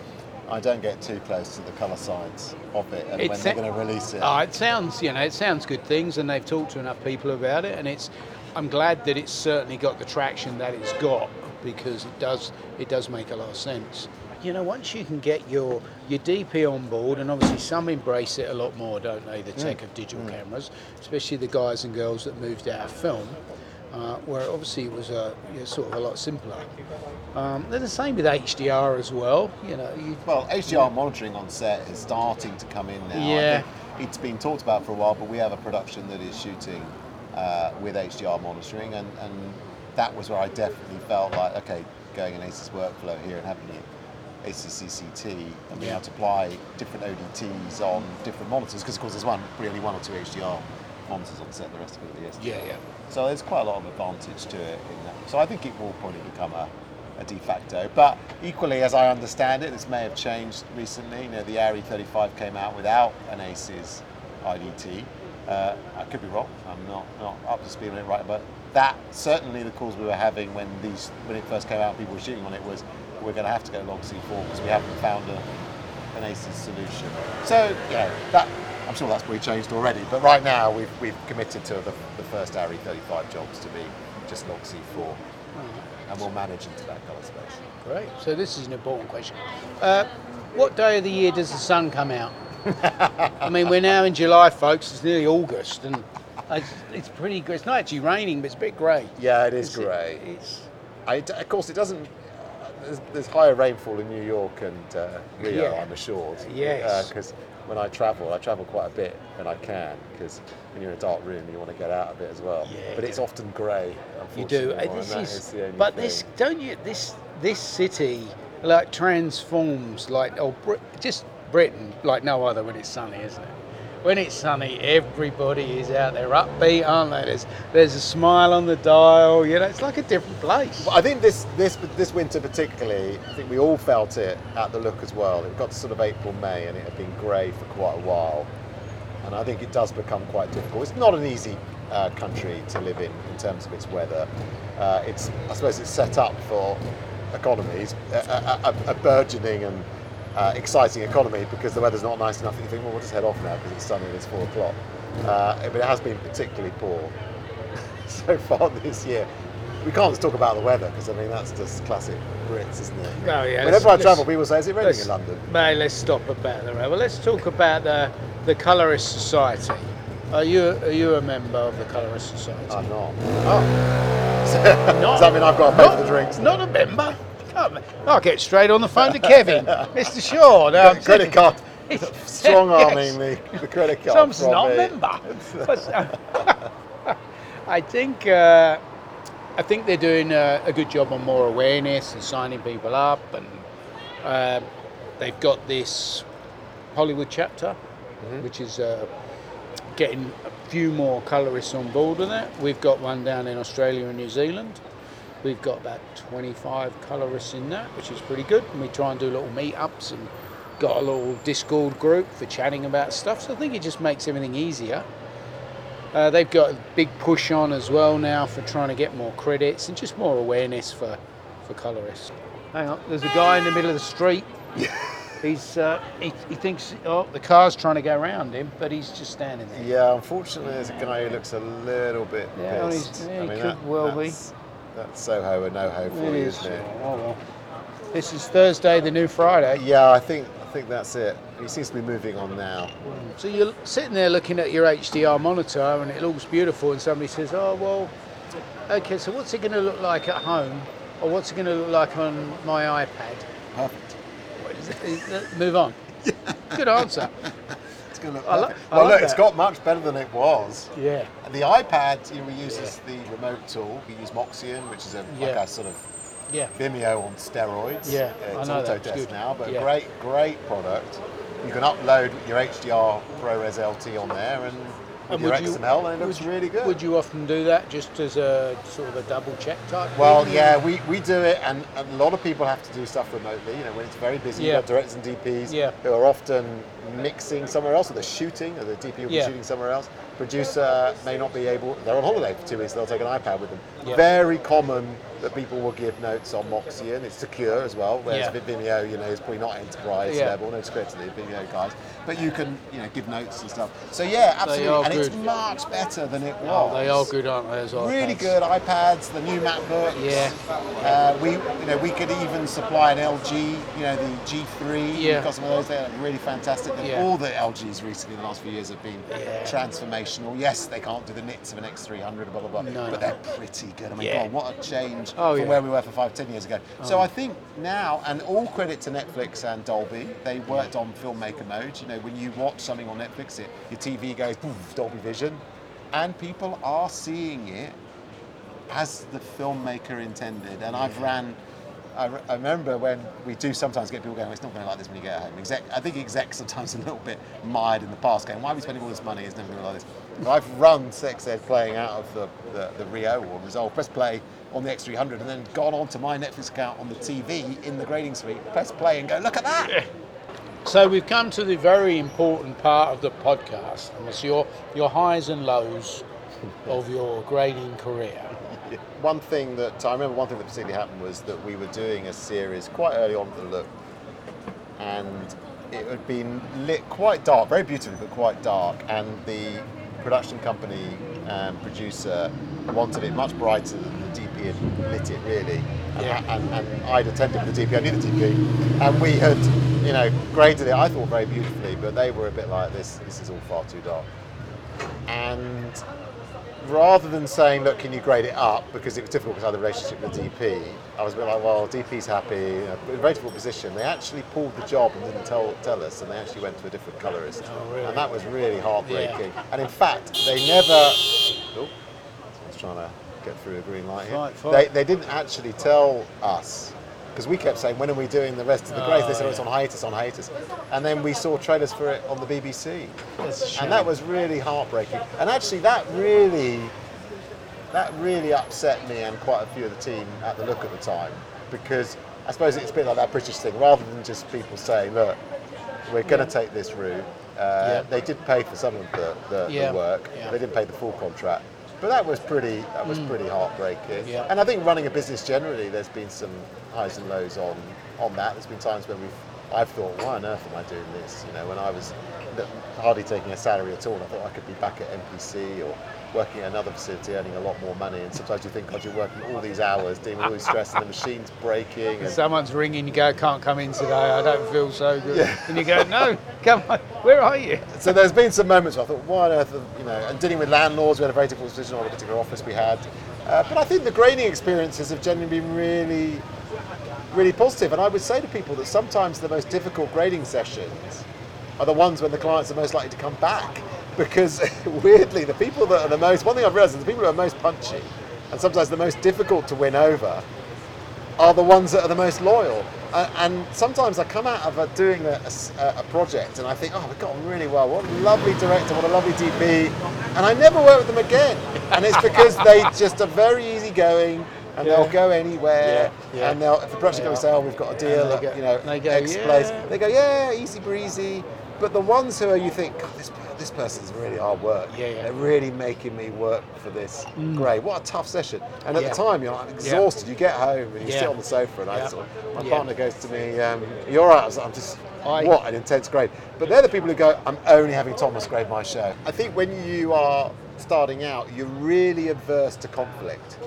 S5: I don't get too close to the colour science of it and
S1: It
S5: when
S1: sa-
S5: they're going to release it.
S1: Oh, it sounds, you know, it sounds good things, and they've talked to enough people about it, and it's. I'm glad that it's certainly got the traction that it's got because it does. It does make a lot of sense. You know, once you can get your your DP on board, and obviously some embrace it a lot more, don't they? The tech of digital cameras, especially the guys and girls that moved out of film, uh, where obviously it was a you know, sort of a lot simpler. Um, they're the same with HDR as well. You know, you,
S5: Well, HDR monitoring on set is starting to come in now. I
S1: Yeah.
S5: think it's been talked about for a while, but we have a production that is shooting uh, with HDR monitoring, and, and that was where I definitely felt like, okay, going in ACES workflow here and having it ACEScct and being able to apply different ODTs on different monitors, because of course there's one, really one or two HDR monitors on set, the rest of it is
S1: Yeah, yeah.
S5: so there's quite a lot of advantage to it in that. So I think it will probably become a, a de facto. But equally, as I understand it, this may have changed recently. You know, the ARRI 35 came out without an ACES IDT. Uh, I could be wrong. I'm not, not up to speed on it right, but that certainly the calls we were having when these when it first came out, people were shooting on it was we're going to have to go log C4 because we haven't found a, an ACES solution. So yeah, that I'm sure that's probably changed already. But right now we've, we've committed to the, the first ARRI 35 jobs to be just log C4, and we'll manage into that colour space.
S1: Great. So this is an important question. Uh, what day of the year does the sun come out? I mean, we're now in July, folks. It's nearly August, and it's, it's pretty good. It's not actually raining, but it's a bit grey.
S5: Yeah, it is
S1: It's-
S5: grey.
S1: It's
S5: I, of course, it doesn't. There's, there's higher rainfall in New York and uh, Rio,
S1: Yeah.
S5: I'm assured.
S1: Yes.
S5: Because when I travel, I travel quite a bit when I can. Because when you're in a dark room, you want to get out of it as well.
S1: Yeah,
S5: but it's often grey.
S1: you do. Uh, This is,
S5: only
S1: but
S5: thing.
S1: this don't you? This this city like transforms like oh Brit, just Britain like no other when it's sunny, isn't it? When it's sunny, everybody is out there upbeat, aren't they? There's there's a smile on the dial. You know, it's like a different place.
S5: Well, I think this this this winter particularly, I think we all felt it at the look as well. It got to sort of April, May, and it had been grey for quite a while. And I think it does become quite difficult. It's not an easy uh, country to live in in terms of its weather. Uh, it's I suppose it's set up for economies, a, a, a, a burgeoning and uh, exciting economy because the weather's not nice enough that you think, well, we'll just head off now because it's sunny and it's four o'clock. Uh, but it has been particularly poor so far this year. We can't just talk about the weather because I mean that's just classic Brits, isn't it?
S1: Oh, yeah,
S5: Whenever I travel, people say, "Is it raining in London?"
S1: Mate, let's stop about the rail well. Let's talk about the the Colorist Society. Are you are you a member of the Colorist Society?
S5: I'm not.
S1: oh,
S5: Does that mean I've got to pay for the drinks?
S1: Not a member. Come, I'll get straight on the phone to Kevin, Mr. Shaw. No, I'm
S5: credit card. Strong
S1: yes.
S5: arming the, the credit card.
S1: Tom's not
S5: me.
S1: a member. But, uh, I think uh, I think they're doing a, a good job on more awareness and signing people up, and uh, they've got this Hollywood chapter,
S5: Mm-hmm.
S1: which is uh, getting a few more colourists on board with it. We've got one down in Australia and New Zealand. We've got about 25 colourists in that, which is pretty good. And we try and do little meetups and got a little Discord group for chatting about stuff. So I think it just makes everything easier. Uh, they've got a big push on as well now for trying to get more credits and just more awareness for, for colourists. Hang on, there's a guy in the middle of the street. He's uh, he, he thinks oh the car's trying to go around him, but he's just standing there.
S5: Yeah, unfortunately, there's a guy who looks a little bit
S1: Yeah, well, he's-
S5: pissed.
S1: yeah, he could well be.
S5: That's, Soho and NoHo for
S1: It
S5: you,
S1: is.
S5: isn't it?
S1: Oh, well. This is Thursday, the new Friday.
S5: Yeah, I think I think that's it. He seems to be moving on now.
S1: So you're sitting there looking at your HDR monitor and it looks beautiful, and somebody says, "Oh well, okay. So what's it going to look like at home, or what's it going to look like on my iPad?"
S5: Perfect.
S1: What is it? Is it- Move on. Good answer.
S5: It's going to look
S1: I. I
S5: well,
S1: like
S5: look, it's
S1: that.
S5: got much better than it was.
S1: Yeah.
S5: And the iPad, you know, we use as the remote tool. We use Moxion, which is a, like a sort of
S1: Yeah.
S5: Vimeo on steroids.
S1: Yeah,
S5: Uh, it's.
S1: It's
S5: Autodesk now, but
S1: Yeah.
S5: a great, great product. You can upload your HDR ProRes LT on there and
S1: And
S5: your
S1: would you-
S5: and it looks
S1: you-
S5: really good.
S1: Would you often do that just as a sort of a double check type?
S5: Well,
S1: thing?
S5: yeah, we, we do it, and a lot of people have to do stuff remotely. You know, when it's very busy,
S1: Yeah.
S5: you've got directors and DPs
S1: Yeah.
S5: who are often mixing somewhere else, or they're shooting, or the DP will
S1: Yeah.
S5: be shooting somewhere else. Producer may not be able. They're on holiday for two weeks. They'll take an iPad with them. Very common that people will give notes on Moxion and It's secure as well. Whereas
S1: Yeah.
S5: Vimeo, you know, is probably not enterprise
S1: Yeah.
S5: level. No discredit to the Vimeo guys, but you can, you know, give notes and stuff. So yeah, absolutely, and it's much better than it was.
S1: Oh, they are good, aren't they? As well,
S5: Really
S1: iPads?
S5: good iPads, the new MacBooks.
S1: Yeah.
S5: Uh, we, you know, we could even supply an LG, you know, the G3.
S1: Yeah.
S5: We've got some of those. They're really fantastic. And
S1: Yeah.
S5: all the LGs recently in the last few years have been
S1: Yeah.
S5: transformational. Yes, they can't do the nits of an X300, blah blah blah,
S1: No.
S5: but they're pretty good. I mean,
S1: Yeah.
S5: God, what a change
S1: Oh,
S5: from
S1: yeah.
S5: where we were for five, ten years ago. So oh. I think now, and all credit to Netflix and Dolby, they worked on filmmaker mode. You know, when you watch something on Netflix, it, your TV goes poof, Dolby Vision. and people are seeing it as the filmmaker intended. And I've ran. I, re- I remember when we do sometimes get people going, it's not going to like this when you get home. Exec, I think execs sometimes a little bit mired in the past, going, why are we spending all this money? It's never going to like this. I've run Sex Ed playing out of the, the, the Rio or Resolve, oh, press play on the X300, and then gone onto my Netflix account on the TV in the grading suite, press play and go, look at that!
S1: So we've come to the very important part of the podcast, and it's your your highs and lows of your grading career.
S5: One thing that I remember, one thing that particularly happened was that we were doing a series quite early on the look, and it had been lit quite dark, very beautifully, but quite dark. And the production company and producer wanted it much brighter than the DP had lit it really. And,
S1: Yeah.
S5: and, and I'd attended with the DP, I knew the DP, and we had, you know, graded it. I thought very beautifully, but they were a bit like this. This is all far too dark. And rather than saying, look, can you grade it up because it was difficult because I had a relationship with the DP, I was a bit like, well, DP's happy, you know, in a very difficult position. They actually pulled the job and didn't tell, tell us, and they actually went to a different colourist.
S1: Oh, really?
S5: And that was really heartbreaking. And in fact, they never. Oh, I was trying to get through a green light here.
S1: Fine, fine.
S5: They, they didn't actually tell us. Because we kept saying, when are we doing the rest of the grades? They said, oh, it's on hiatus, on hiatus. And then we saw trailers for it on the BBC.
S1: That's a shame.
S5: And that was really heartbreaking. And actually, that really, that really upset me and quite a few of the team at the look at the time, because I suppose it's a bit like that British thing. Rather than just people saying, look, we're going to take this route. Uh,
S1: Yeah.
S5: They did pay for some of the, the,
S1: Yeah.
S5: the work.
S1: Yeah.
S5: They didn't pay the full contract. But that was pretty. That was pretty heartbreaking.
S1: Mm. Yeah.
S5: And I think running a business generally, there's been some highs and lows on on that. There's been times when we've I've thought, why on earth am I doing this? You know, when I was hardly taking a salary at all, I thought I could be back at MPC or working at another facility earning a lot more money. And sometimes you think, God, you're working all these hours, doing all this stress, and the machine's breaking. And
S1: Someone's ringing, you go, can't come in today, I don't feel so good. Yeah. And you go, no, come on, where are you?
S5: so there's been some moments where I thought, why on earth, you know, and dealing with landlords, we had a very difficult decision on a particular office we had. Uh, but I think the grading experiences have generally been really, really positive. And I would say to people that sometimes the most difficult grading sessions are the ones when the clients are most likely to come back. Because weirdly, the people that are the most, one thing I've realized is the people who are most punchy and sometimes the most difficult to win over are the ones that are the most loyal. Uh, and sometimes I come out of uh, doing a project and I think, oh, we've got on really well. What a lovely director, what a lovely DP. And I never work with them again. And it's because they just are very easygoing and
S1: Yeah.
S5: they'll go anywhere.
S1: Yeah, yeah.
S5: And they'll, if the production company say, oh, we've got a deal
S1: they
S5: at,
S1: go-
S5: you know,
S1: they go,
S5: X
S1: "Yeah."
S5: place, they go, yeah, easy breezy. But the ones who are, you think, God, this, this person's really hard work.
S1: Yeah, yeah.
S5: They're really making me work for this. Great. What a tough session. And at
S1: Yeah.
S5: the time, you're like exhausted. You get home and you sit on the sofa, and I sort of, my partner goes to me, um, "You're right." I was like, "I'm just
S1: I-
S5: what an intense grade." But they're the people who go, "I'm only having Thomas grade my show." I think when you are starting out, you're really averse to conflict.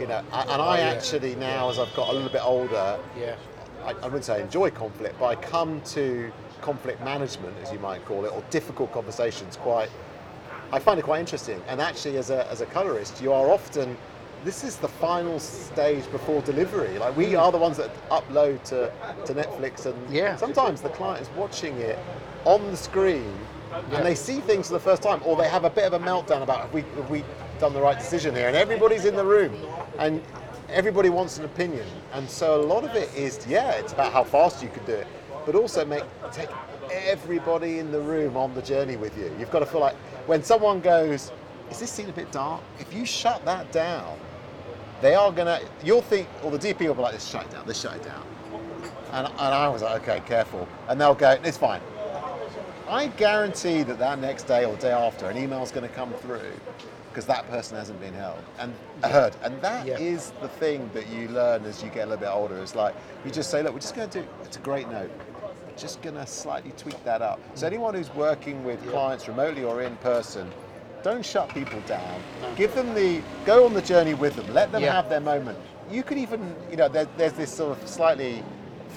S5: You know, and oh, I
S1: Oh,
S5: actually now, as I've got a little bit older,
S1: Yeah.
S5: I, I wouldn't say enjoy conflict, but I come to conflict management, as you might call it, or difficult conversations quite. I find it quite interesting. And actually, as a, as a colorist, you are often. This is the final stage before delivery. Like we are the ones that upload to, to Netflix, and
S1: Yeah.
S5: sometimes the client is watching it on the screen,
S1: Yeah.
S5: and they see things for the first time, or they have a bit of a meltdown about have we have we done the right decision here, and everybody's in the room, and everybody wants an opinion, and so a lot of it is yeah, it's about how fast you could do it, but also make take everybody in the room on the journey with you. You've got to feel like when someone goes, "Is this scene a bit dark?" If you shut that down, they are gonna. You'll think, or the DP will be like, "Let's shut it down. Let's shut it down." And, and I was like, "Okay, careful," and they'll go, "It's fine." I guarantee that that next day or day after, an email's going to come through because that person hasn't been held and heard. And that is
S1: Yeah.
S5: the thing that you learn as you get a little bit older. It's like you just say, look, we're just going to do. It's a great note. We're just going to slightly tweak that up. So anyone who's working with clients remotely or in person. Don't shut people down. Give them the go on the journey with them. Let them
S1: Yeah.
S5: have their moment. You could even, you know, there, there's this sort of slightly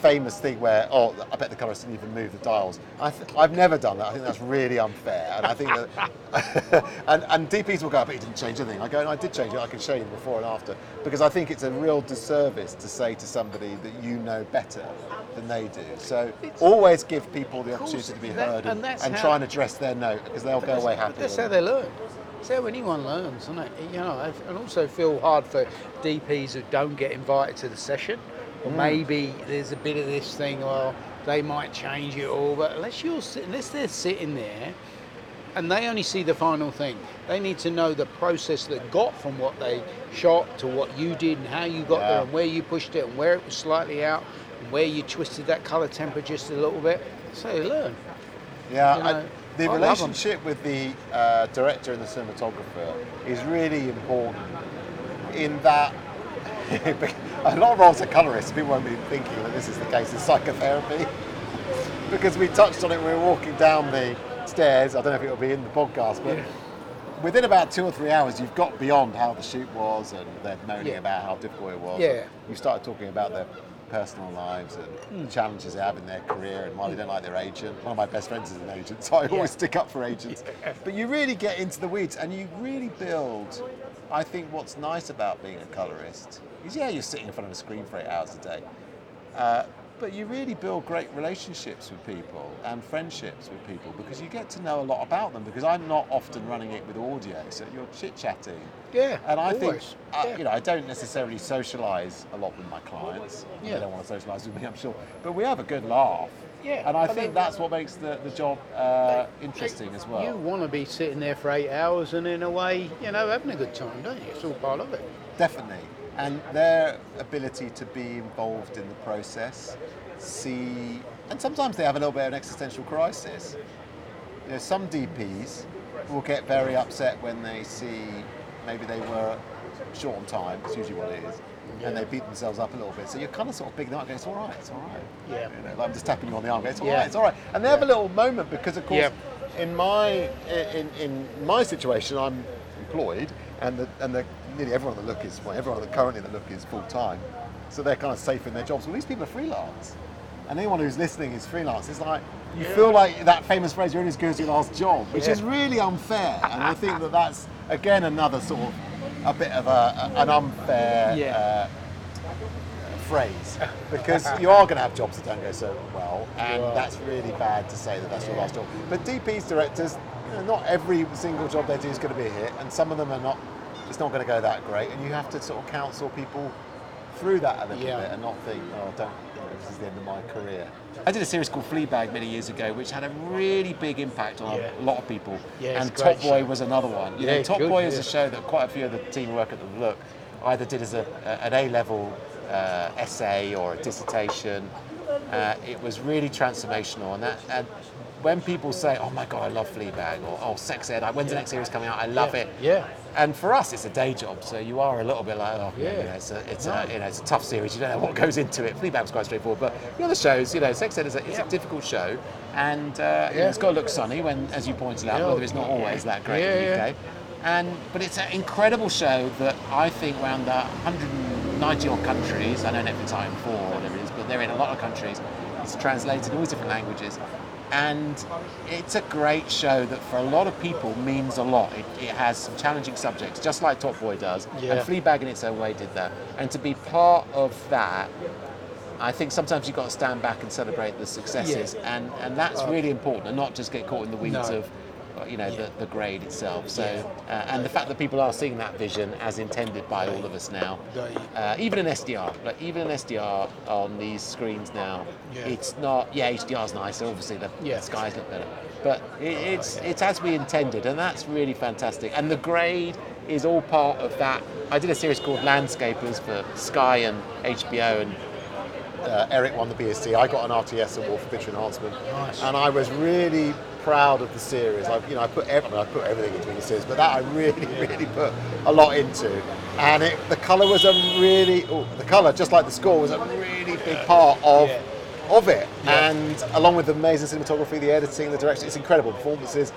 S5: famous thing where, oh, I bet the colourist didn't even move the dials. I th- I've never done that. I think that's really unfair. And I think that, and, and DPs will go, but he didn't change anything. I go, no, I did change it. I can show you before and after. Because I think it's a real disservice to say to somebody that you know better than they do. So always give people the
S1: course,
S5: opportunity to be
S1: that-
S5: heard
S1: and
S5: and, and
S1: how-
S5: try and address their note because they'll go away happy.
S1: That's how they learn. It's how anyone learns, isn't it? You know, and also feel hard for DPs who don't get invited to the session, or maybe there's a bit of this thing, well, they might change it all, but unless you're unless they're sitting there and they only see the final thing. They need to know the process that got from what they shot to what you did and how you got
S5: Yeah.
S1: there and where you pushed it and where it was slightly out and where you twisted that colour temper just a little bit. So they learn.
S5: Yeah,
S1: You
S5: I- the
S1: I
S5: relationship with the uh, director and the cinematographer is really important in that a lot of roles are colorists. People won't be thinking that this is the case in psychotherapy because we touched on it when we were walking down the stairs. I don't know if it'll be in the podcast, but within about two or three hours, you've got beyond how the shoot was and they're moaning
S1: Yeah.
S5: about how difficult it was.
S1: Yeah.
S5: You started talking about their personal lives
S1: Hmm.
S5: and the challenges they have in their career and why they don't like their agent. One of my best friends is an agent, so I always stick up for agents. But you really get into the weeds and you really build. I think what's nice about being a colorist is, yeah, you're sitting in front of a screen for eight hours a day. Uh, but you really build great relationships with people and friendships with people because you get to know a lot about them. Because I'm not often running it with audio, so you're chit chatting.
S1: Yeah,
S5: And I think,
S1: always.
S5: uh,
S1: Yeah.
S5: you know, I don't necessarily socialise a lot with my clients.
S1: Yeah.
S5: They don't want to socialise with me, I'm sure. But we have a good laugh.
S1: Yeah,
S5: And I think that's what makes the, the job uh, interesting as well.
S1: You want to be sitting there for eight hours and in a way, you know, having a good time, don't you? It's all part of it.
S5: Definitely. And their ability to be involved in the process, see, and sometimes they have a little bit of an existential crisis. You know, some DPs will get very upset when they see maybe they were short on time, it's usually what it is, and they beat themselves up a little bit. So you're kind of sort of bigging them up, going, it's all right, it's all right.
S1: Yeah.
S5: You know, like I'm just tapping you on the arm, going, it's all
S1: Yeah.
S5: right, it's all right. And they have a little moment because, of course,
S1: Yeah.
S5: in my in, in my situation, I'm employed, and the, and the, nearly everyone on the look is well, everyone on the, currently in the look is full time, so they're kind of safe in their jobs. Well, these people are freelance, and anyone who's listening is freelance. It's like you feel like that famous phrase, "You're only as good as your last job," which is really unfair, and I think that that's again another sort of a bit of a, a- an unfair.
S1: Yeah.
S5: Uh, phrase because you are going to have jobs that don't go so well, and
S1: Right.
S5: that's really bad to say that that's your last job. But DPs, directors, you know, not every single job they do is going to be a hit, and some of them are not. It's not going to go that great, and you have to sort of counsel people through that a little
S1: Yeah.
S5: bit and not think, oh, don't. This is the end of my career. I did a series called Fleabag many years ago, which had a really big impact on
S1: Yeah.
S5: a lot of people.
S1: Yeah,
S5: and Top Boy
S1: show.
S5: was another one. You
S1: Yeah,
S5: know, Top
S1: good,
S5: Boy is a show that quite a few of the team work at the Look either did as a, a- an A-level uh, essay or a dissertation. Uh, it was really transformational, and that. And when people say, "Oh my God, I love Fleabag," or "Oh, Sex Ed, when's the next series coming out? I love it."
S1: yeah.
S5: And for us, it's a day job, so you are a little bit like, "Oh, yeah, you know, it's a, it's a, you know, it's a tough series. You don't know what goes into it." Fleabag was quite straightforward, but the other shows, you know, Sex Ed is a, it's a difficult show, and uh, you know,
S1: Yeah.
S5: it's got to look sunny when, as you pointed out,
S1: Yeah.
S5: whether it's not always that great in the
S1: Yeah, yeah.
S5: UK. And but it's an incredible show that I think around the 190 odd countries. I don't know Netflix Time four or whatever it is, but they're in a lot of countries. It's translated in all these different languages, and it's a great show that for a lot of people means a lot. It, it has some challenging subjects, just like Top Boy does,
S1: Yeah.
S5: and Fleabag in its own way did that. And to be part of that. I think sometimes you've got to stand back and celebrate the successes, and, and that's really important, and not just get caught in the weeds
S1: No.
S5: of uh, you know the, the grade itself. So uh, and the fact that people are seeing that vision as intended by all of us now, uh, even in SDR, like even in SDR on these screens now, it's not. Yeah, HDR's nice. Obviously the, the skies look better, but it, it's it's as we intended, and that's really fantastic. And the grade is all part of that. I did a series called Landscapers for Sky and HBO, and uh, Erik won the BSC. I got an RTS award for picture enhancement,
S1: Nice.
S5: and I was really proud of the series. I, you know, I put ev- I, mean, I put everything into the series, but that I really, really put a lot into. And it, the colour was a really, oh, the colour, just like the score, was a really big part of
S1: Yeah.
S5: of it. And along with the amazing cinematography, the editing, the direction, it's incredible performances.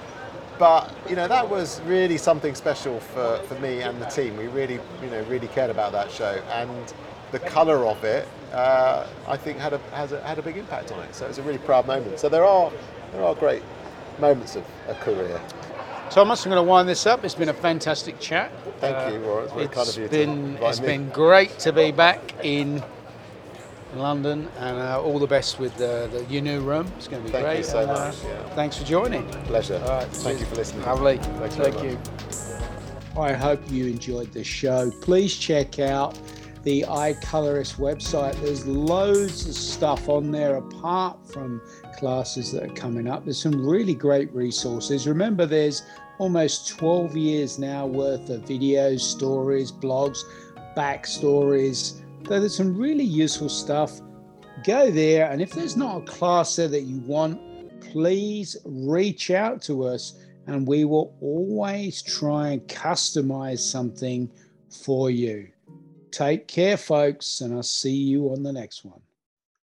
S5: But you know that was really something special for, for me and the team. We really you know really cared about that show, and the colour of it uh, I think had a has a, had a big impact on it. So it was a really proud moment. So there are there are great moments of a career.
S1: Thomas, I'm going to wind this up. It's been a fantastic chat.
S5: Thank you, Warren. It's very kind of you
S1: been, It's
S5: me.
S1: been great to be back in London, and uh, all the best with the, the, your new room. It's going to be
S5: Thank you so
S1: and, uh,
S5: much, yeah.
S1: Thanks for joining.
S5: Pleasure.
S1: All right,
S5: Thank you for listening.
S1: Lovely. Thank
S5: much.
S1: you. I hope you enjoyed the show. Please check out the iColorist website. There's loads of stuff on there apart from classes that are coming up. There's some really great resources. Remember, there's almost 12 years now worth of videos, stories, blogs, backstories. So there's some really useful stuff. Go there, and if there's not a class there that you want, please reach out to us and we will always try and customize something for you. Take care, folks, and I'll see you on the next one.